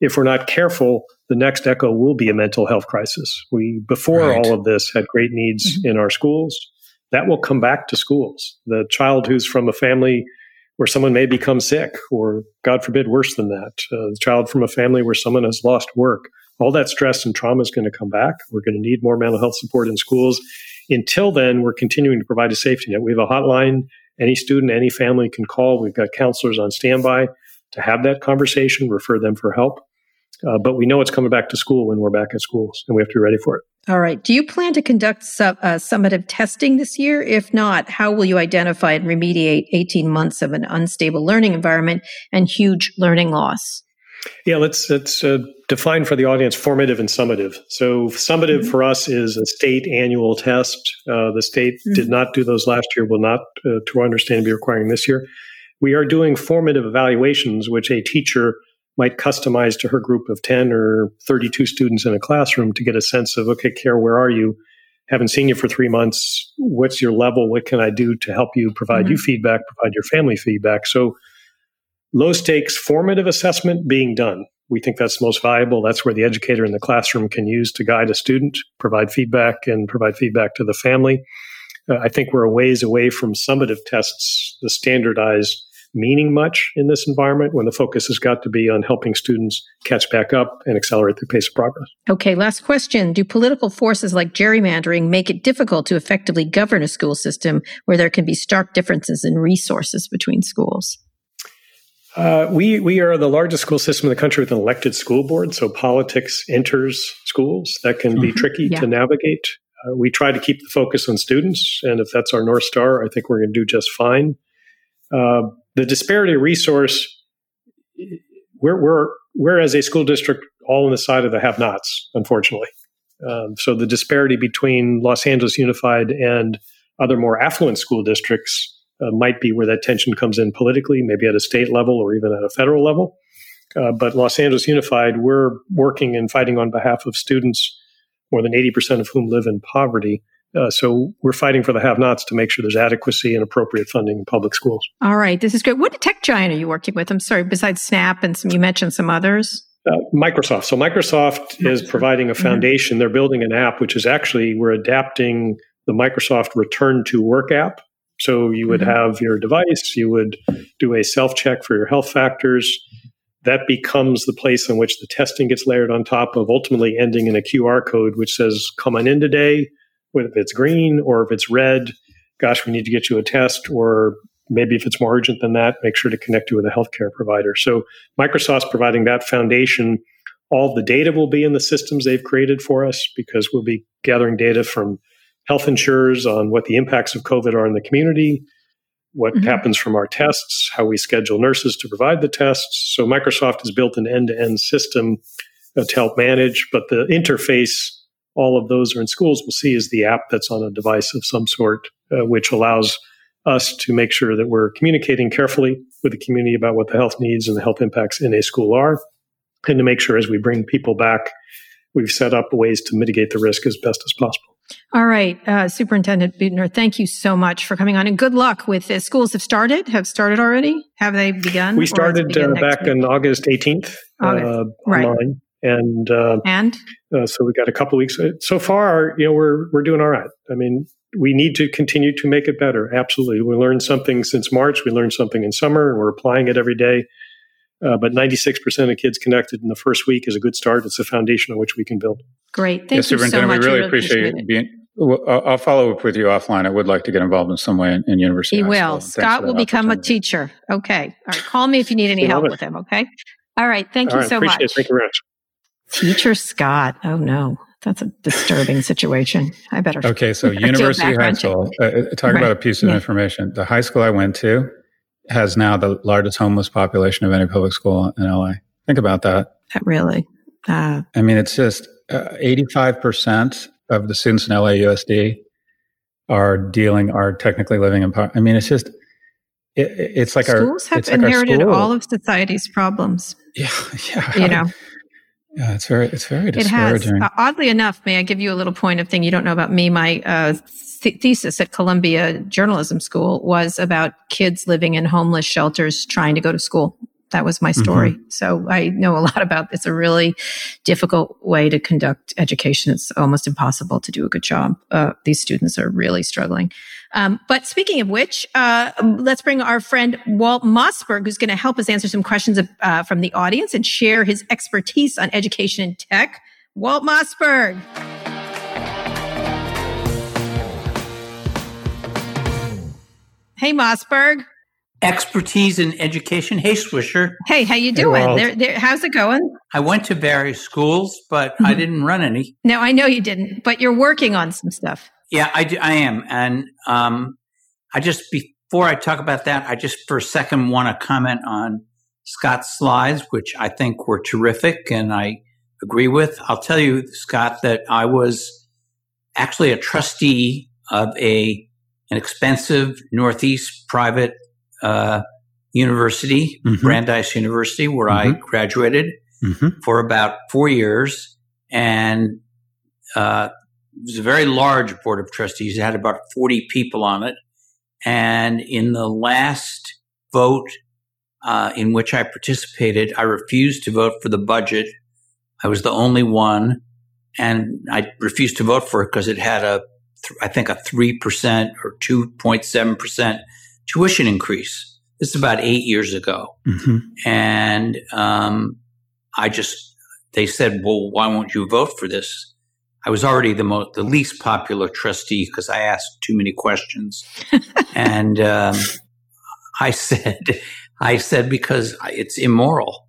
If we're not careful, the next echo will be a mental health crisis. We, before right. all of this, had great needs mm-hmm. in our schools. That will come back to schools. The child who's from a family where someone may become sick, or God forbid, worse than that, the child from a family where someone has lost work. All that stress and trauma is going to come back. We're going to need more mental health support in schools. Until then, we're continuing to provide a safety net. We have a hotline. Any student, any family can call. We've got counselors on standby to have that conversation, refer them for help. Uh, but we know it's coming back to school when we're back at schools, and we have to be ready for it. All right. Do you plan to conduct uh, summative testing this year? If not, how will you identify and remediate 18 months of an unstable learning environment and huge learning loss? Yeah, let's let's uh, define for the audience formative and summative. So, summative mm-hmm. for us is a state annual test. Uh, the state mm-hmm. did not do those last year. Will not, uh, to our understanding, be requiring this year. We are doing formative evaluations, which a teacher might customize to her group of 10 or 32 students in a classroom to get a sense of, okay, Care, where are you? Haven't seen you for three months. What's your level? What can I do to help you provide mm-hmm. you feedback, provide your family feedback? So, low stakes formative assessment being done. We think that's most valuable. That's where the educator in the classroom can use to guide a student, provide feedback, and provide feedback to the family. Uh, I think we're a ways away from summative tests, the standardized meaning much in this environment when the focus has got to be on helping students catch back up and accelerate their pace of progress. Okay, last question. Do political forces like gerrymandering make it difficult to effectively govern a school system where there can be stark differences in resources between schools? Uh, we we are the largest school system in the country with an elected school board, so politics enters schools. That can be mm-hmm. tricky yeah. to navigate. Uh, we try to keep the focus on students, and if that's our north star, I think we're going to do just fine. Uh, the disparity of resource, we're, we're, we're as a school district all on the side of the have nots, unfortunately. Um, so the disparity between Los Angeles Unified and other more affluent school districts uh, might be where that tension comes in politically, maybe at a state level or even at a federal level. Uh, but Los Angeles Unified, we're working and fighting on behalf of students, more than 80% of whom live in poverty. Uh, so we're fighting for the have-nots to make sure there's adequacy and appropriate funding in public schools. All right, this is great. What tech giant are you working with? I'm sorry, besides Snap and some, you mentioned some others. Uh, Microsoft. So Microsoft is providing a mm-hmm. foundation. Mm-hmm. They're building an app, which is actually we're adapting the Microsoft Return to Work app. So you would mm-hmm. have your device, you would do a self check for your health factors. That becomes the place in which the testing gets layered on top of, ultimately ending in a QR code which says, "Come on in today." if it's green or if it's red, gosh, we need to get you a test, or maybe if it's more urgent than that, make sure to connect you with a healthcare provider. So Microsoft's providing that foundation. All the data will be in the systems they've created for us because we'll be gathering data from health insurers on what the impacts of COVID are in the community, what mm-hmm. happens from our tests, how we schedule nurses to provide the tests. So Microsoft has built an end to end system to help manage, but the interface all of those are in schools, we'll see is the app that's on a device of some sort, uh, which allows us to make sure that we're communicating carefully with the community about what the health needs and the health impacts in a school are, and to make sure as we bring people back, we've set up ways to mitigate the risk as best as possible. All right, uh, Superintendent Beutner, thank you so much for coming on, and good luck with this. Schools have started. Have started already? Have they begun? We started uh, back on August 18th August. Uh, right. online and uh, and uh, so we got a couple weeks. Uh, so far, you know, we're we're doing all right. I mean, we need to continue to make it better. Absolutely, we learned something since March. We learned something in summer, and we're applying it every day. Uh, but 96% of kids connected in the first week is a good start. It's a foundation on which we can build. Great. Thank you so much. We really, appreciate, appreciate it. being. I'll follow up with you offline. I would like to get involved in some way in, in university. He will. Scott will become a teacher. Okay. All right. Call me if you need any help it. with him. Okay. All right. Thank All you right, so much. It. Thank you very much. Teacher Scott. Oh no, that's a disturbing situation. I better. Okay, so University High School. Uh, uh, talk right. about a piece of yeah. information. The high school I went to has now the largest homeless population of any public school in LA. Think about that. That really. Uh, I mean, it's just uh, eighty-five percent of the students in LAUSD are dealing are technically living in. Poverty. I mean, it's just it, it's like schools our schools have inherited like all of society's problems. Yeah, yeah. You know, yeah, it's very, it's very discouraging. It has. Uh, oddly enough, may I give you a little point of thing you don't know about me? My uh, th- thesis at Columbia Journalism School was about kids living in homeless shelters trying to go to school. That was my story. Mm-hmm. So I know a lot about it's a really difficult way to conduct education. It's almost impossible to do a good job. Uh, these students are really struggling. Um, but speaking of which, uh, let's bring our friend Walt Mossberg, who's going to help us answer some questions uh, from the audience and share his expertise on education and tech. Walt Mossberg. Hey, Mossberg. Expertise in education. Hey, Swisher. Hey, how you doing? Hey, there, how's it going? I went to various schools, but mm-hmm. I didn't run any. No, I know you didn't, but you're working on some stuff. Yeah, I, I am. And um, I just, before I talk about that, I just for a second want to comment on Scott's slides, which I think were terrific and I agree with. I'll tell you, Scott, that I was actually a trustee of a an expensive Northeast private uh, university, mm-hmm. Brandeis University, where mm-hmm. I graduated mm-hmm. for about four years. And uh, it was a very large board of trustees. It had about 40 people on it. And in the last vote uh, in which I participated, I refused to vote for the budget. I was the only one. And I refused to vote for it because it had a, I think, a 3% or 2.7% tuition increase. This is about eight years ago. Mm-hmm. And um, I just, they said, well, why won't you vote for this? I was already the most, the least popular trustee because I asked too many questions. and um, I said, I said, because it's immoral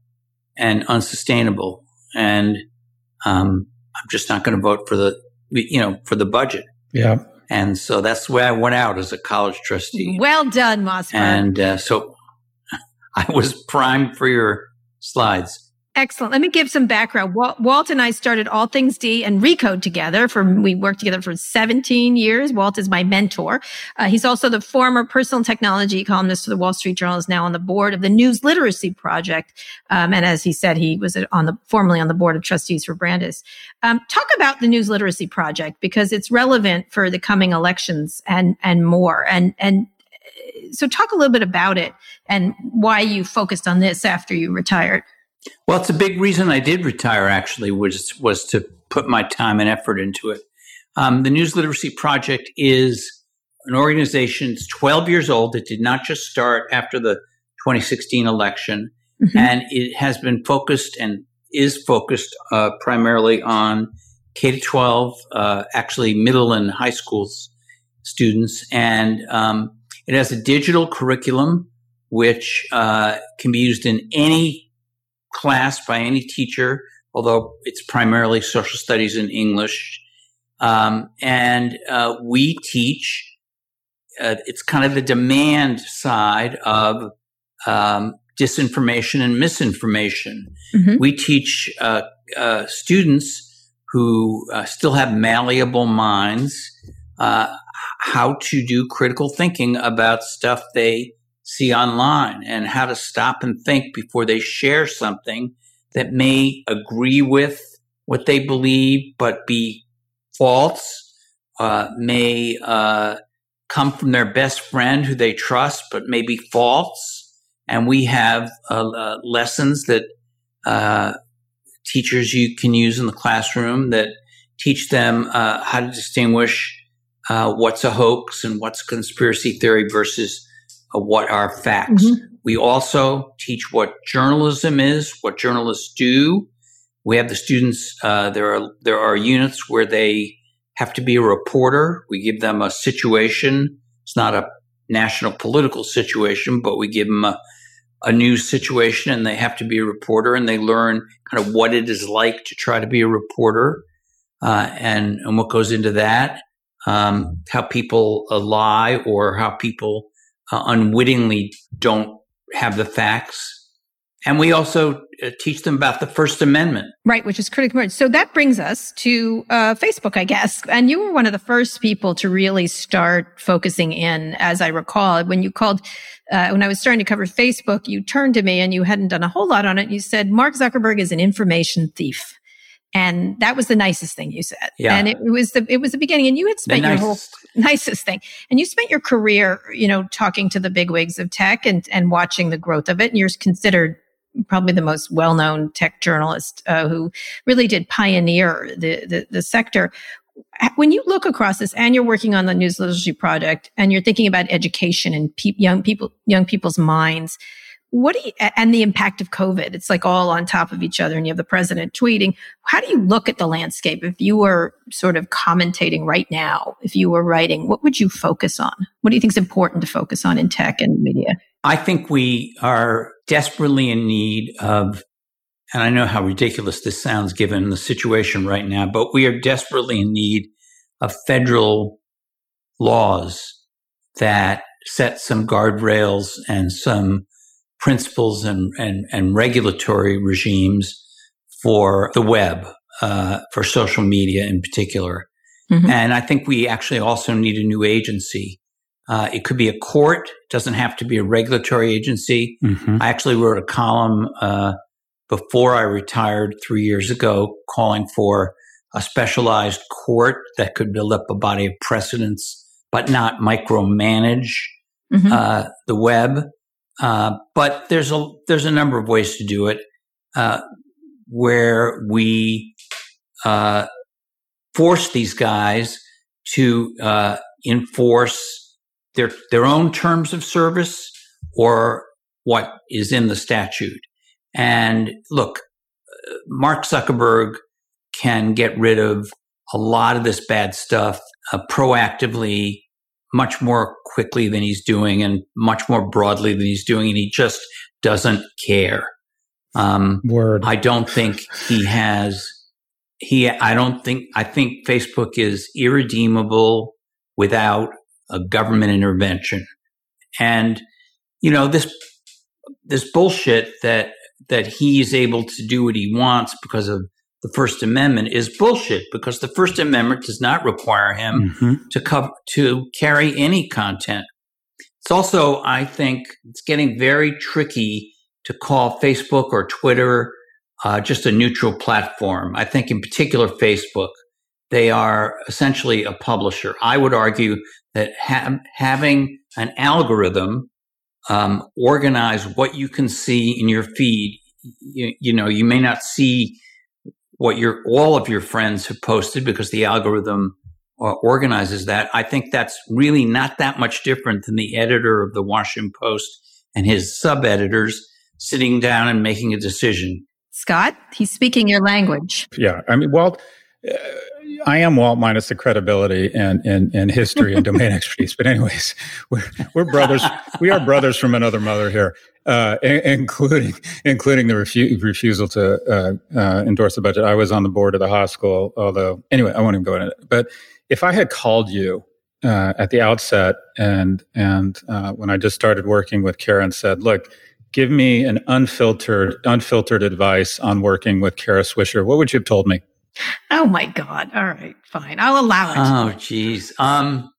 and unsustainable. And um, I'm just not going to vote for the, you know, for the budget. Yeah. And so that's the way I went out as a college trustee. Well done, Mossberg. And uh, so I was primed for your slides. Excellent. Let me give some background. Walt, Walt, and I started All Things D and Recode together. For we worked together for 17 years. Walt is my mentor. Uh, he's also the former personal technology columnist for the Wall Street Journal. Is now on the board of the News Literacy Project. Um, and as he said, he was on the formerly on the board of trustees for Brandeis. Um, talk about the News Literacy Project because it's relevant for the coming elections and and more. And and uh, so talk a little bit about it and why you focused on this after you retired. Well, it's a big reason I did retire. Actually, was was to put my time and effort into it. Um, the News Literacy Project is an organization. It's 12 years old. It did not just start after the 2016 election, mm-hmm. and it has been focused and is focused uh, primarily on K to 12, uh, actually middle and high school students, and um, it has a digital curriculum which uh, can be used in any class by any teacher, although it's primarily social studies and English. Um, and uh, we teach. Uh, it's kind of the demand side of um, disinformation and misinformation. Mm-hmm. We teach uh, uh students who uh, still have malleable minds uh, how to do critical thinking about stuff they see online and how to stop and think before they share something that may agree with what they believe but be false, uh, may uh, come from their best friend who they trust but may be false. And we have uh, uh lessons that uh, teachers you can use in the classroom that teach them uh, how to distinguish what's a hoax and what's a conspiracy theory versus what are facts. Mm-hmm. We also teach what journalism is, what journalists do. We have the students. Uh, there are there are units where they have to be a reporter. We give them a situation. It's not a national political situation, but we give them a, a news situation, and they have to be a reporter, and they learn kind of what it is like to try to be a reporter, uh, and and what goes into that, um, how people uh, lie or how people uh, unwittingly don't have the facts. And we also uh, teach them about the First Amendment. Right, which is important. So that brings us to uh, Facebook, I guess. And you were one of the first people to really start focusing in, as I recall, when you called, uh, when I was starting to cover Facebook, you turned to me and you hadn't done a whole lot on it. You said, Mark Zuckerberg is an information thief. And that was the nicest thing you said. Yeah. And it, it was the, it was the beginning. And you had spent your whole nicest thing. And you spent your career, you know, talking to the bigwigs of tech and, and watching the growth of it. And you're considered probably the most well-known tech journalist uh, who really did pioneer the, the, the sector. When you look across this and you're working on the news literacy project and you're thinking about education and pe- young people, young people's minds, what do you, and the impact of COVID, it's like all on top of each other and you have the president tweeting. How do you look at the landscape? If you were sort of commentating right now, if you were writing, what would you focus on? What do you think is important to focus on in tech and media? I think we are desperately in need of, and I know how ridiculous this sounds given the situation right now, but we are desperately in need of federal laws that set some guardrails and some principles and, and, and regulatory regimes for the web, uh, for social media in particular. Mm-hmm. And I think we actually also need a new agency. Uh, it could be a court, doesn't have to be a regulatory agency. Mm-hmm. I actually wrote a column uh, before I retired three years ago calling for a specialized court that could build up a body of precedents, but not micromanage mm-hmm. uh, the web. Uh, but there's a there's a number of ways to do it uh, where we uh, force these guys to uh, enforce their their own terms of service or what is in the statute. And look, Mark Zuckerberg can get rid of a lot of this bad stuff uh, proactively much more quickly than he's doing and much more broadly than he's doing. And he just doesn't care. Um, Word. I don't think he has, he, I don't think, I think Facebook is irredeemable without a government intervention. And, you know, this, this bullshit that, that he's able to do what he wants because of the First Amendment is bullshit because the First Amendment does not require him mm-hmm. to cover to carry any content. It's also, I think, it's getting very tricky to call Facebook or Twitter uh, just a neutral platform. I think, in particular, Facebook, they are essentially a publisher. I would argue that ha- having an algorithm um, organize what you can see in your feed, you, you know, you may not see what your all of your friends have posted because the algorithm uh, organizes that. I think that's really not that much different than the editor of the Washington Post and his sub editors sitting down and making a decision. Scott, he's speaking your language. Yeah, I mean, well, Uh, I am Walt minus the credibility and, and, and history and domain expertise. But anyways, we're, we're brothers. we are brothers from another mother here uh, including including the refu- refusal to uh, uh, endorse the budget. I was on the board of the hospital, although anyway, I won't even go into it. But if I had called you uh, at the outset and and uh, when I just started working with Kara said, "Look, give me an unfiltered unfiltered advice on working with Kara Swisher," what would you have told me? Oh my God! All right, fine, I'll allow it. Oh, geez. Um,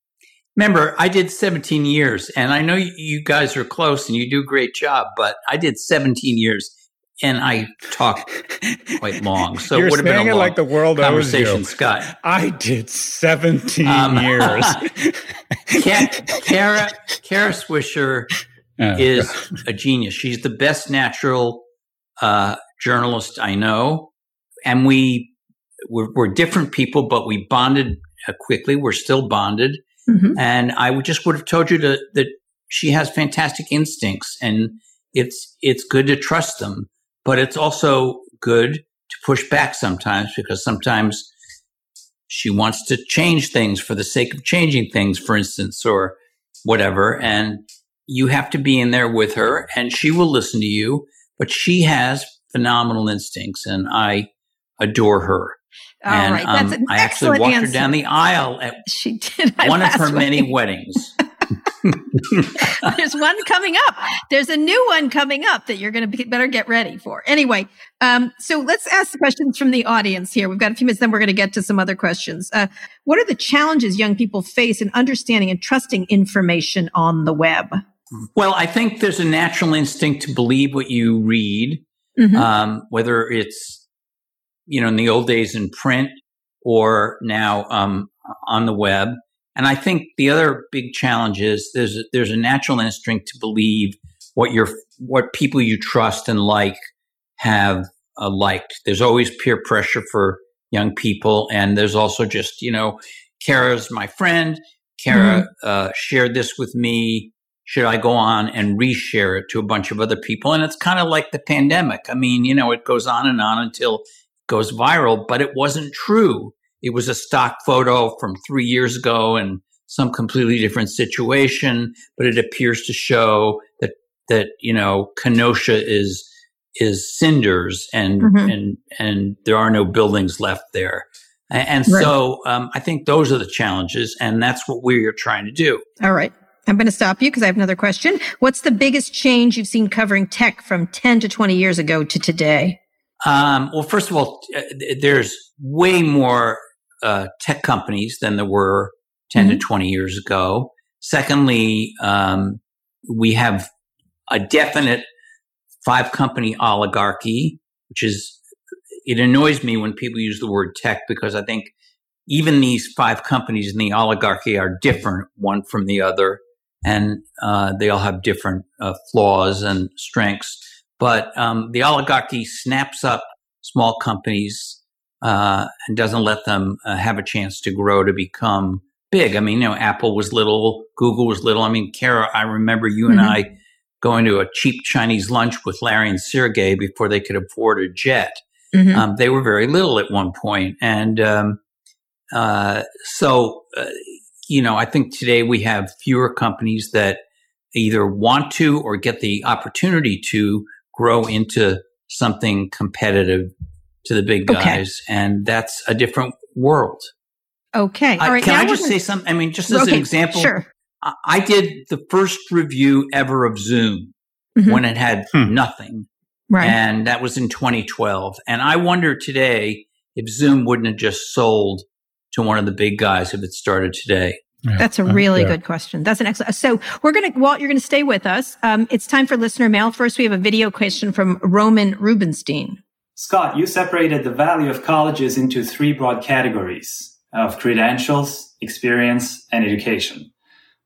Remember, I did 17 years, and I know you guys are close and you do a great job, but I did 17 years and I talk quite long. So You're it would have been a long like the world conversation, Scott. I did 17 um, years. Kara, Kara Swisher oh, is God. a genius. She's the best natural uh, journalist I know. And we, we're, we're different people, but we bonded uh, quickly. We're still bonded. Mm-hmm. And I would just would have told you to, that she has fantastic instincts and it's, it's good to trust them, but it's also good to push back sometimes because sometimes she wants to change things for the sake of changing things, for instance, or whatever. And you have to be in there with her and she will listen to you, but she has phenomenal instincts and I adore her. All and, right. That's um, I actually walked answer. her down the aisle at she did one of her wedding. many weddings. There's one coming up. There's a new one coming up that you're going to better get ready for. Anyway, um, so let's ask the questions from the audience here. We've got a few minutes, then we're going to get to some other questions. Uh, what are the challenges young people face in understanding and trusting information on the web? Well, I think there's a natural instinct to believe what you read, mm-hmm. um, whether it's you know, in the old days in print or now um, on the web. And I think the other big challenge is there's a, there's a natural instinct to believe what your what people you trust and like have uh, liked. There's always peer pressure for young people, and there's also just you know, Kara's my friend. Kara mm-hmm. uh, shared this with me. Should I go on and reshare it to a bunch of other people? And it's kind of like the pandemic. I mean, you know, it goes on and on until goes viral, but it wasn't true. It was a stock photo from three years ago and some completely different situation, but it appears to show that that you know Kenosha is is cinders and mm-hmm. and and there are no buildings left there. And right. so um, I think those are the challenges, and that's what we're trying to do. All right. I'm going to stop you because I have another question. What's the biggest change you've seen covering tech from 10 to 20 years ago to today? Um, well, first of all, uh, there's way more uh, tech companies than there were 10 mm-hmm. to 20 years ago. Secondly, um, we have a definite five company oligarchy, which is, it annoys me when people use the word tech because I think even these five companies in the oligarchy are different one from the other and uh, they all have different uh, flaws and strengths. But um, the oligarchy snaps up small companies uh, and doesn't let them uh, have a chance to grow to become big. I mean, you know, Apple was little, Google was little. I mean, Kara, I remember you mm-hmm. and I going to a cheap Chinese lunch with Larry and Sergey before they could afford a jet. Mm-hmm. Um, they were very little at one point, and um, uh, so uh, you know, I think today we have fewer companies that either want to or get the opportunity to grow into something competitive to the big guys, okay. and that's a different world. Okay. All right. Can I just say something? I mean, just as okay. an example, sure. I did the first review ever of Zoom mm-hmm. when it had hmm. nothing. Right. And that was in 2012. And I wonder today if Zoom wouldn't have just sold to one of the big guys if it started today. Yeah. That's a really uh, yeah. good question. That's an excellent. So we're going to, Walt, you're going to stay with us. Um, it's time for listener mail. First, we have a video question from Roman Rubenstein. Scott, you separated the value of colleges into three broad categories of credentials, experience, and education.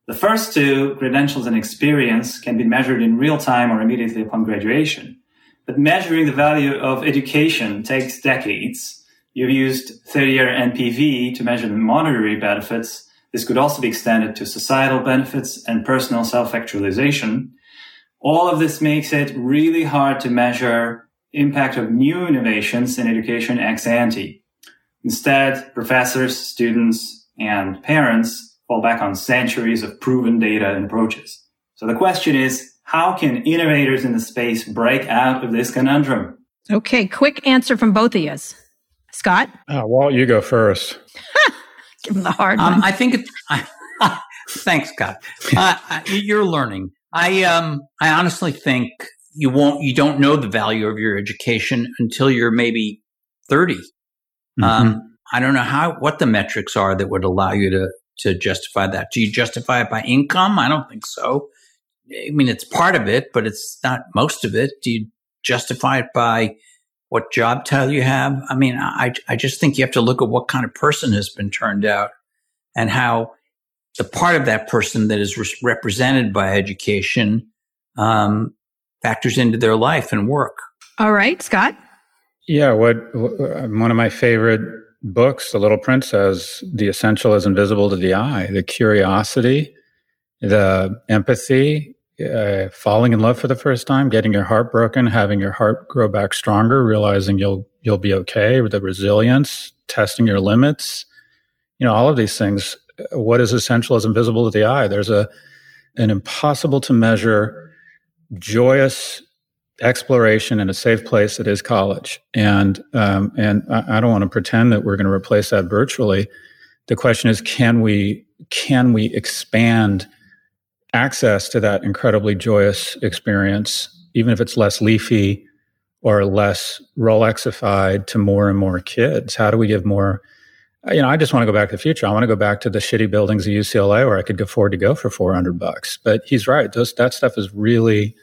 The first two, credentials and experience, can be measured in real time or immediately upon graduation. But measuring the value of education takes decades. You've used 30 year NPV to measure the monetary benefits. This could also be extended to societal benefits and personal self actualization. All of this makes it really hard to measure impact of new innovations in education ex ante. Instead, professors, students, and parents fall back on centuries of proven data and approaches. So the question is, how can innovators in the space break out of this conundrum? Okay, quick answer from both of you. Scott? Uh, Walt, you go first. Give him the hard um, one. I think it's. thanks, God. Uh, you're learning. I um, I honestly think you won't. You don't know the value of your education until you're maybe 30 mm-hmm. Um, I don't know how what the metrics are that would allow you to to justify that. Do you justify it by income? I don't think so. I mean, it's part of it, but it's not most of it. Do you justify it by what job title you have? I mean, I, I just think you have to look at what kind of person has been turned out and how the part of that person that is re- represented by education um, factors into their life and work. All right, Scott. Yeah, what one of my favorite books, The Little Prince says the essential is invisible to the eye. The curiosity, the empathy, uh, falling in love for the first time, getting your heart broken, having your heart grow back stronger, realizing you'll you'll be okay. With the resilience, testing your limits, you know, all of these things. What is essential is invisible to the eye. There's a an impossible to measure, joyous exploration in a safe place that is college. And um, and I, I don't want to pretend that we're going to replace that virtually. The question is, can we can we expand access to that incredibly joyous experience, even if it's less leafy or less Rolexified to more and more kids? How do we give more? You know, I just want to go back to the future. I want to go back to the shitty buildings of UCLA where I could afford to go for 400 bucks. But he's right. Those, that stuff is really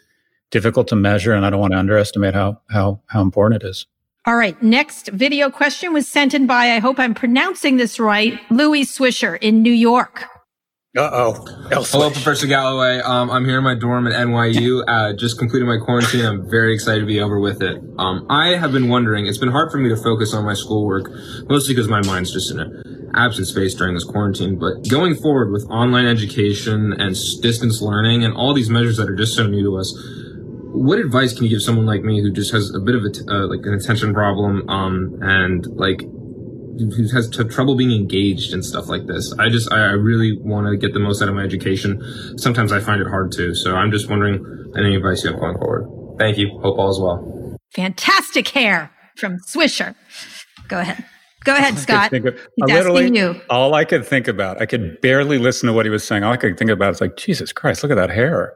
difficult to measure, and I don't want to underestimate how how how important it is. All right. Next video question was sent in by, I hope I'm pronouncing this right, Louis Swisher in New York. Uh oh. Hello, Professor Galloway. Um, I'm here in my dorm at NYU. Uh, just completed my quarantine. I'm very excited to be over with it. Um, I have been wondering, it's been hard for me to focus on my schoolwork, mostly because my mind's just in an absent space during this quarantine. But going forward with online education and distance learning and all these measures that are just so new to us, what advice can you give someone like me who just has a bit of a t- uh, like an attention problem um, and like has t- trouble being engaged and stuff like this. I just, I, I really want to get the most out of my education. Sometimes I find it hard to. So I'm just wondering any advice you have going forward. Thank you. Hope all is well. Fantastic hair from Swisher. Go ahead. Go ahead, Scott. Of, literally, you. All I could think about, I could barely listen to what he was saying. All I could think about is like, Jesus Christ, look at that hair.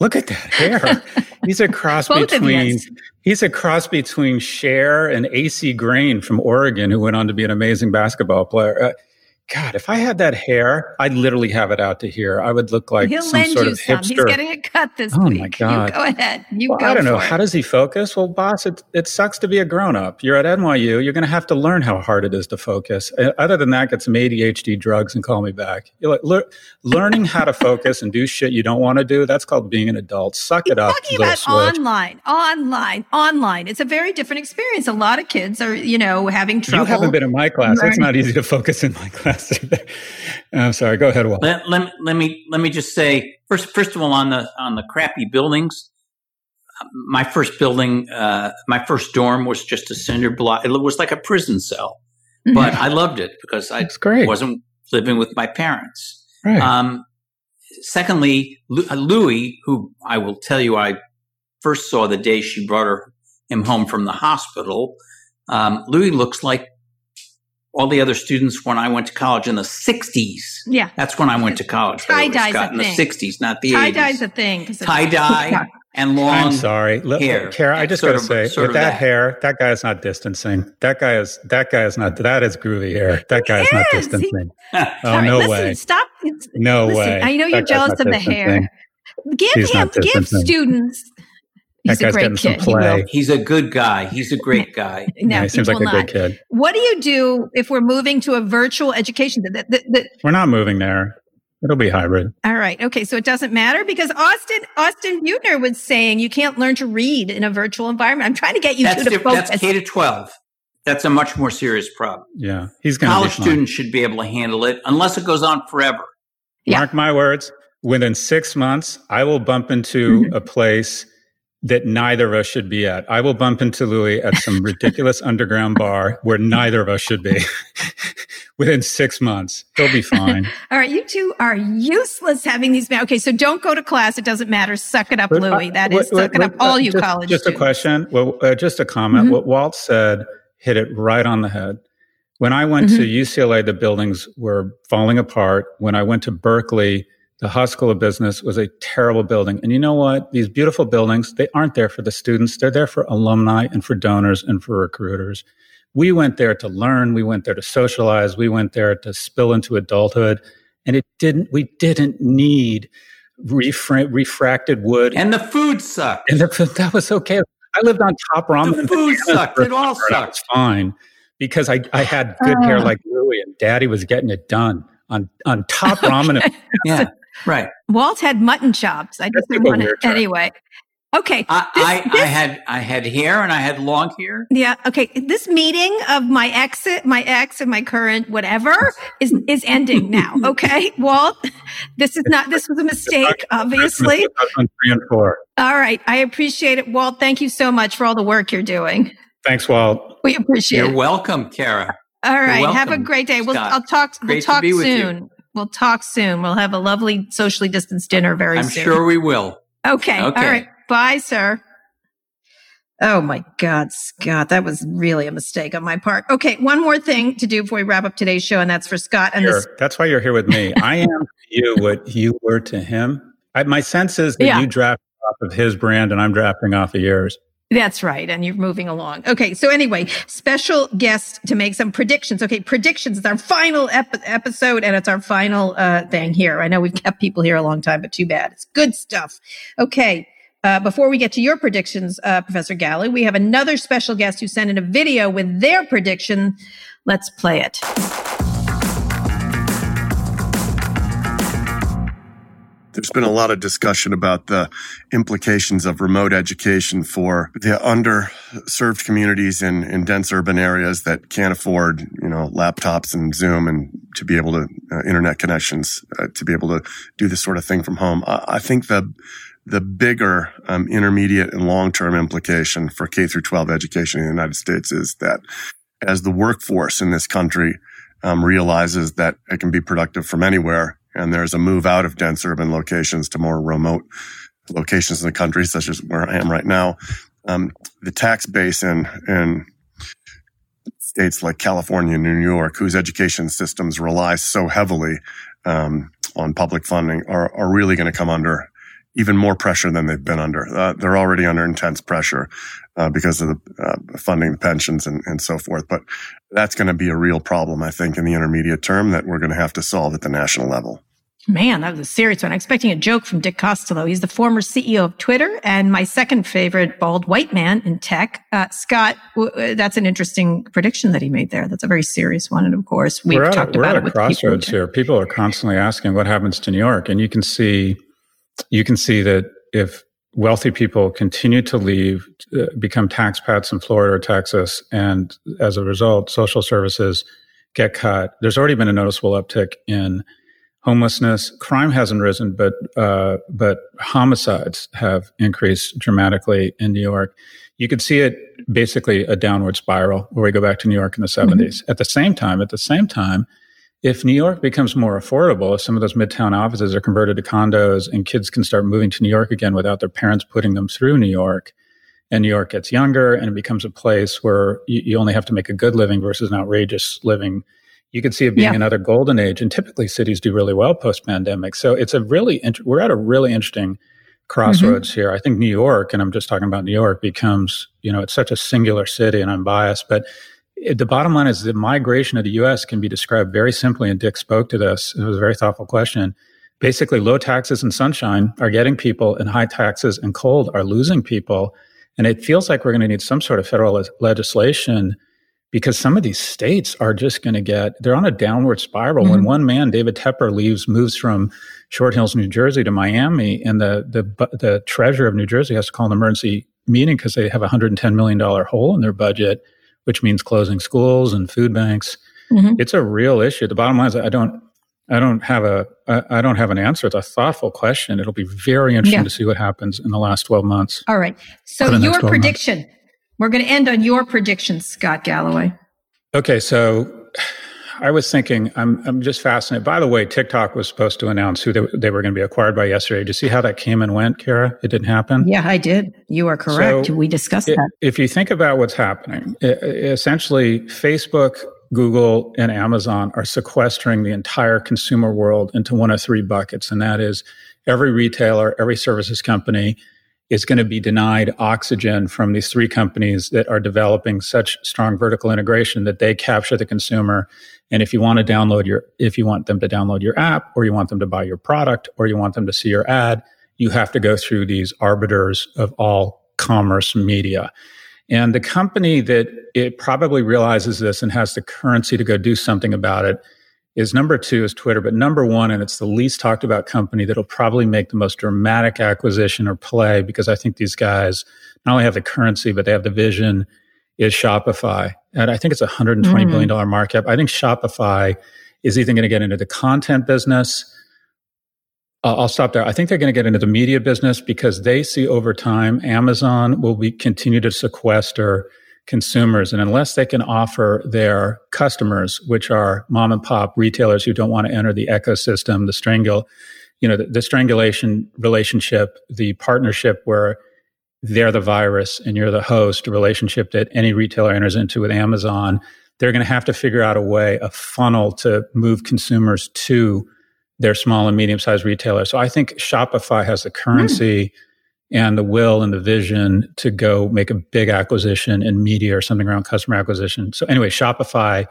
Look at that hair. he's a cross between he's a cross between Cher and AC Green from Oregon, who went on to be an amazing basketball player. Uh, God, if I had that hair, I'd literally have it out to here. I would look like He'll some sort of some. hipster. He's getting a cut this oh week. my God. You go ahead. You well, go. I don't know. It. How does he focus? Well, boss, it, it sucks to be a grown up. You're at NYU. You're going to have to learn how hard it is to focus. Uh, other than that, get some ADHD drugs and call me back. You're like, le- learning how to focus and do shit you don't want to do. That's called being an adult. Suck He's it up. Talking about switch. online, online, online. It's a very different experience. A lot of kids are, you know, having trouble. You haven't been in my class. Learning. It's not easy to focus in my class. I'm sorry. Go ahead, Walt. Let, let, let, me let me just say first first of all on the on the crappy buildings. My first building, uh, my first dorm was just a cinder block. It was like a prison cell, mm-hmm. but I loved it because I wasn't living with my parents. Right. Um, secondly, Louis, who I will tell you, I first saw the day she brought her, him home from the hospital. Um, Louis looks like all the other students when I went to college in the 60s. Yeah. That's when I went to college. Tie dye's a in thing. the 60s, not the Tie 80s. dye's a thing. Tie dye and long I'm sorry. hair. Kara, I just got to say, with that, that, hair, that guy is not distancing. That guy is, that guy is not, that is groovy hair. That guy is, is not distancing. He, oh, sorry, no listen, way. Stop. No listen, way. I know you're that jealous of the hair. Give He's him, give students He's that a great kid. He He's a good guy. He's a great guy. no, yeah, he seems like a not. good kid. What do you do if we're moving to a virtual education? The, the, the, we're not moving there. It'll be hybrid. All right. Okay. So it doesn't matter because Austin Austin Beutner was saying you can't learn to read in a virtual environment. I'm trying to get you that's to diff- focus. That's K to 12. That's a much more serious problem. Yeah, he's going college students should be able to handle it unless it goes on forever. Yeah. Mark my words. Within six months, I will bump into Mm-hmm. a place that neither of us should be at. I will bump into Louis at some ridiculous underground bar where neither of us should be within six months. He'll be fine. All right. You two are useless having these. Ma- okay. So don't go to class. It doesn't matter. Suck it up, But, Louis. uh, That what- is what- suck it what- up, all uh, you just, college Just a question. Well, uh, just a comment. Mhm. What Walt said hit it right on the head. When I went to Mm-hmm. UCLA, the buildings were falling apart. When I went to Berkeley, the Haas School of Business was a terrible building. And you know what? These beautiful buildings, they aren't there for the students. They're there for alumni and for donors and for recruiters. We went there to learn. We went there to socialize. We went there to spill into adulthood. And it didn't, we didn't need refra- refracted wood. And the food sucked. And the, that was okay. I lived on top ramen. The food sucked. It all sucked. was fine because I, I had good hair ah. like Louie and daddy was getting it done on, on top ramen. Yeah, right. Walt had mutton chops. I just didn't want term. Anyway. Okay. I, This- I, I had I had hair and I had long hair. Yeah. Okay. This meeting of my ex, my ex and my current whatever is, is ending now. Okay. Walt, this is not, this was a mistake, obviously. on three and four. All right. I appreciate it. Walt, thank you so much for all the work you're doing. Thanks, Walt. We appreciate You're it. welcome, Kara. All right. Have a great day. We'll, I'll talk, we'll Great to talk be with you. soon. We'll talk soon. We'll have a lovely socially distanced dinner very soon. I'm sure we will. Okay. All Okay. right. Bye, sir. Oh my God, Scott, that was really a mistake on my part. Okay, one more thing to do before we wrap up today's show, and that's for Scott. And Sure. this, That's why you're here with me. I am to you what you were to him. I, my sense is that Yeah. you draft off of his brand and I'm drafting off of yours. That's right, and you're moving along. Okay, so anyway, special guest to make some predictions. Okay, predictions is our final ep- episode, and it's our final uh, thing here. I know we've kept people here a long time, but too bad. It's good stuff. Okay. Uh, before we get to your predictions, uh, Professor Galley, we have another special guest who sent in a video with their prediction. Let's play it. There's been a lot of discussion about the implications of remote education for the underserved communities in, in dense urban areas that can't afford, you know, laptops and Zoom and to be able to uh, internet connections uh, to be able to do this sort of thing from home. I, I think the the bigger um, intermediate and long term implication for K through 12 education in the United States is that as the workforce in this country um, realizes that it can be productive from anywhere, and there's a move out of dense urban locations to more remote locations in the country, such as where I am right now. Um, the tax base in in states like California and New York, whose education systems rely so heavily um, on public funding, are, are really going to come under even more pressure than they've been under. Uh, they're already under intense pressure uh, because of the uh, funding the pensions and, and so forth. But that's going to be a real problem, I think, in the intermediate term that we're going to have to solve at the national level. Man, that was a serious one. I'm expecting a joke from Dick Costolo. He's the former CEO of Twitter and my second favorite bald white man in tech. Uh, Scott, w- that's an interesting prediction that he made there. That's a very serious one. And of course, we've we're talked at, about we're it with crossroads people. here. People are constantly asking what happens to New York, and you can see, you can see that if wealthy people continue to leave, uh, become taxpats in Florida or Texas, and as a result, social services get cut. There's already been a noticeable uptick in homelessness. Crime hasn't risen, but uh, but homicides have increased dramatically in New York. You could see it basically a downward spiral where we go back to New York in the 70s. Mm-hmm. At the same time, at the same time, if New York becomes more affordable, if some of those midtown offices are converted to condos and kids can start moving to New York again without their parents putting them through New York, and New York gets younger and it becomes a place where you, you only have to make a good living versus an outrageous living you could see it being yeah. another golden age. And typically cities do really well post pandemic. So it's a really, int- we're at a really interesting crossroads mm-hmm. here. I think New York, and I'm just talking about New York, becomes, you know, it's such a singular city and I'm biased, but the bottom line is the migration of the US can be described very simply. And Dick spoke to this. It was a very thoughtful question. Basically, low taxes and sunshine are getting people, and high taxes and cold are losing people. And it feels like we're going to need some sort of federal le- legislation because some of these states are just going to get they're on a downward spiral. Mm-hmm. When one man, David Tepper, leaves, moves from Short Hills, New Jersey, to Miami, and the the the treasurer of New Jersey has to call an emergency meeting because they have a hundred and ten million dollar hole in their budget, which means closing schools and food banks. Mm-hmm. It's a real issue. The bottom line is, I don't. I don't have a I don't have an answer. It's a thoughtful question. It'll be very interesting yeah. to see what happens in the last 12 months. All right. So your prediction, months. We're going to end on your prediction, Scott Galloway. Okay, so I was thinking, I'm I'm just fascinated. By the way, TikTok was supposed to announce who they, they were going to be acquired by yesterday. Did you see how that came and went, Kara? It didn't happen. Yeah, I did. You are correct. So we discussed it, that. If you think about what's happening, it, essentially, Facebook, Google, and Amazon are sequestering the entire consumer world into one of three buckets, and that is every retailer, every services company, is going to be denied oxygen from these three companies that are developing such strong vertical integration that they capture the consumer. And if you want to download your, if you want them to download your app or you want them to buy your product or you want them to see your ad, you have to go through these arbiters of all commerce media. And the company that it probably realizes this and has the currency to go do something about it is number two is Twitter, but number one, and it's the least talked about company that'll probably make the most dramatic acquisition or play because I think these guys not only have the currency, but they have the vision is Shopify. And I think it's a $120 mm. billion dollar market. I think Shopify is either going to get into the content business. Uh, I'll stop there. I think they're going to get into the media business because they see over time Amazon will be continue to sequester consumers. And unless they can offer their customers, which are mom and pop retailers who don't want to enter the ecosystem, the strangle, you know, the, the strangulation relationship, the partnership where they're the virus and you're the host relationship that any retailer enters into with Amazon, they're going to have to figure out a way, a funnel to move consumers to their small and medium sized retailers. So I think Shopify has the currency. Mm and the will and the vision to go make a big acquisition in media or something around customer acquisition. So anyway, Shopify,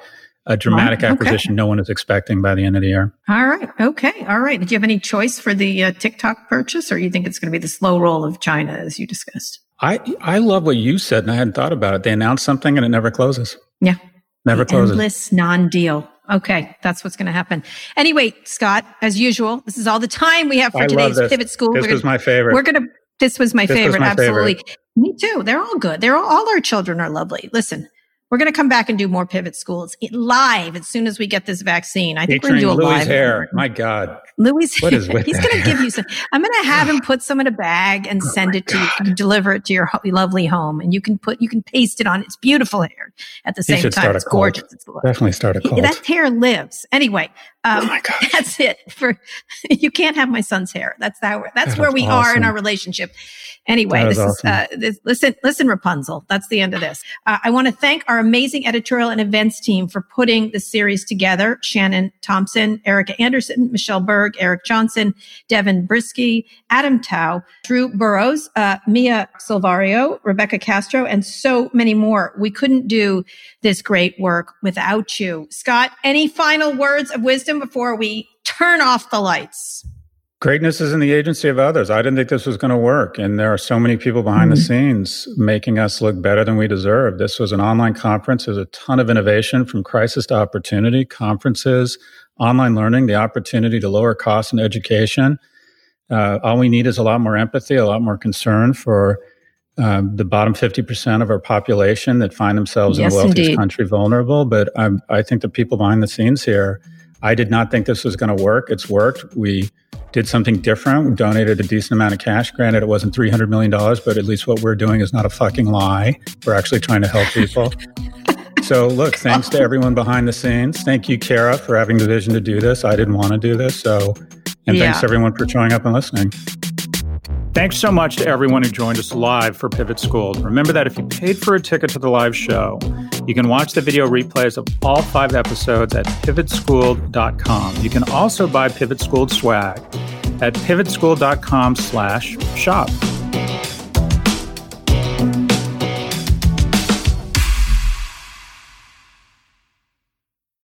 a dramatic oh, okay. acquisition no one is expecting by the end of the year. All right. Okay. All right. Did you have any choice for the uh, TikTok purchase or you think it's going to be the slow roll of China as you discussed? I, I love what you said and I hadn't thought about it. They announce something and it never closes. Yeah. Never the closes. Endless non-deal. Okay, that's what's going to happen. Anyway, Scott, as usual, this is all the time we have for I today's Pivot Schooled. This we're was gonna, my favorite. We're going to this was my this favorite. Was my absolutely. Favorite. Me too. They're all good. They're all, all our children are lovely. Listen, We're going to come back and do more pivot schools live as soon as we get this vaccine. I think Featuring we're going to do a Louis live. hair. My God. Louis, What is with he's going to give you some. I'm going to have him put some in a bag and send it to you, you deliver it to your lovely home, and you can put you can paste it on. It's beautiful hair at the He same time. It's gorgeous. It's Definitely start a cult. that hair lives anyway. Um, Oh my gosh. That's it. For you can't have my son's hair. That's how. That's That where we are in our relationship. Anyway, That this is is uh, this, listen. Listen, Rapunzel. That's the end of this. Uh, I want to thank our amazing editorial and events team for putting the series together. Shannon Thompson, Erica Anderson, Michelle Berg, Eric Johnson, Devin Brisky, Adam Tao, Drew Burrows, uh, Mia Silvario, Rebecca Castro, and so many more. We couldn't do this great work without you. Scott, any final words of wisdom before we turn off the lights? Greatness is in the agency of others. I didn't think this was going to work. And there are so many people behind the scenes making us look better than we deserve. This was an online conference. There's a ton of innovation from crisis to opportunity, conferences, online learning, the opportunity to lower costs in education. Uh, all we need is a lot more empathy, a lot more concern for um, the bottom 50% of our population that find themselves Yes, in the wealthiest country vulnerable. But um, I think the people behind the scenes here, I did not think this was going to work. It's worked. We did something different. We donated a decent amount of cash. Granted, it wasn't $300 million, but at least what we're doing is not a fucking lie. We're actually trying to help people. So, look, thanks to everyone behind the scenes. Thank you, Kara, for having the vision to do this. I didn't want to do this. So, and Yeah. thanks everyone for showing up and listening. Thanks so much to everyone who joined us live for Pivot Schooled. Remember that if you paid for a ticket to the live show, you can watch the video replays of all five episodes at pivotschooled.com. You can also buy Pivot Schooled swag at pivotschooled.com slash shop.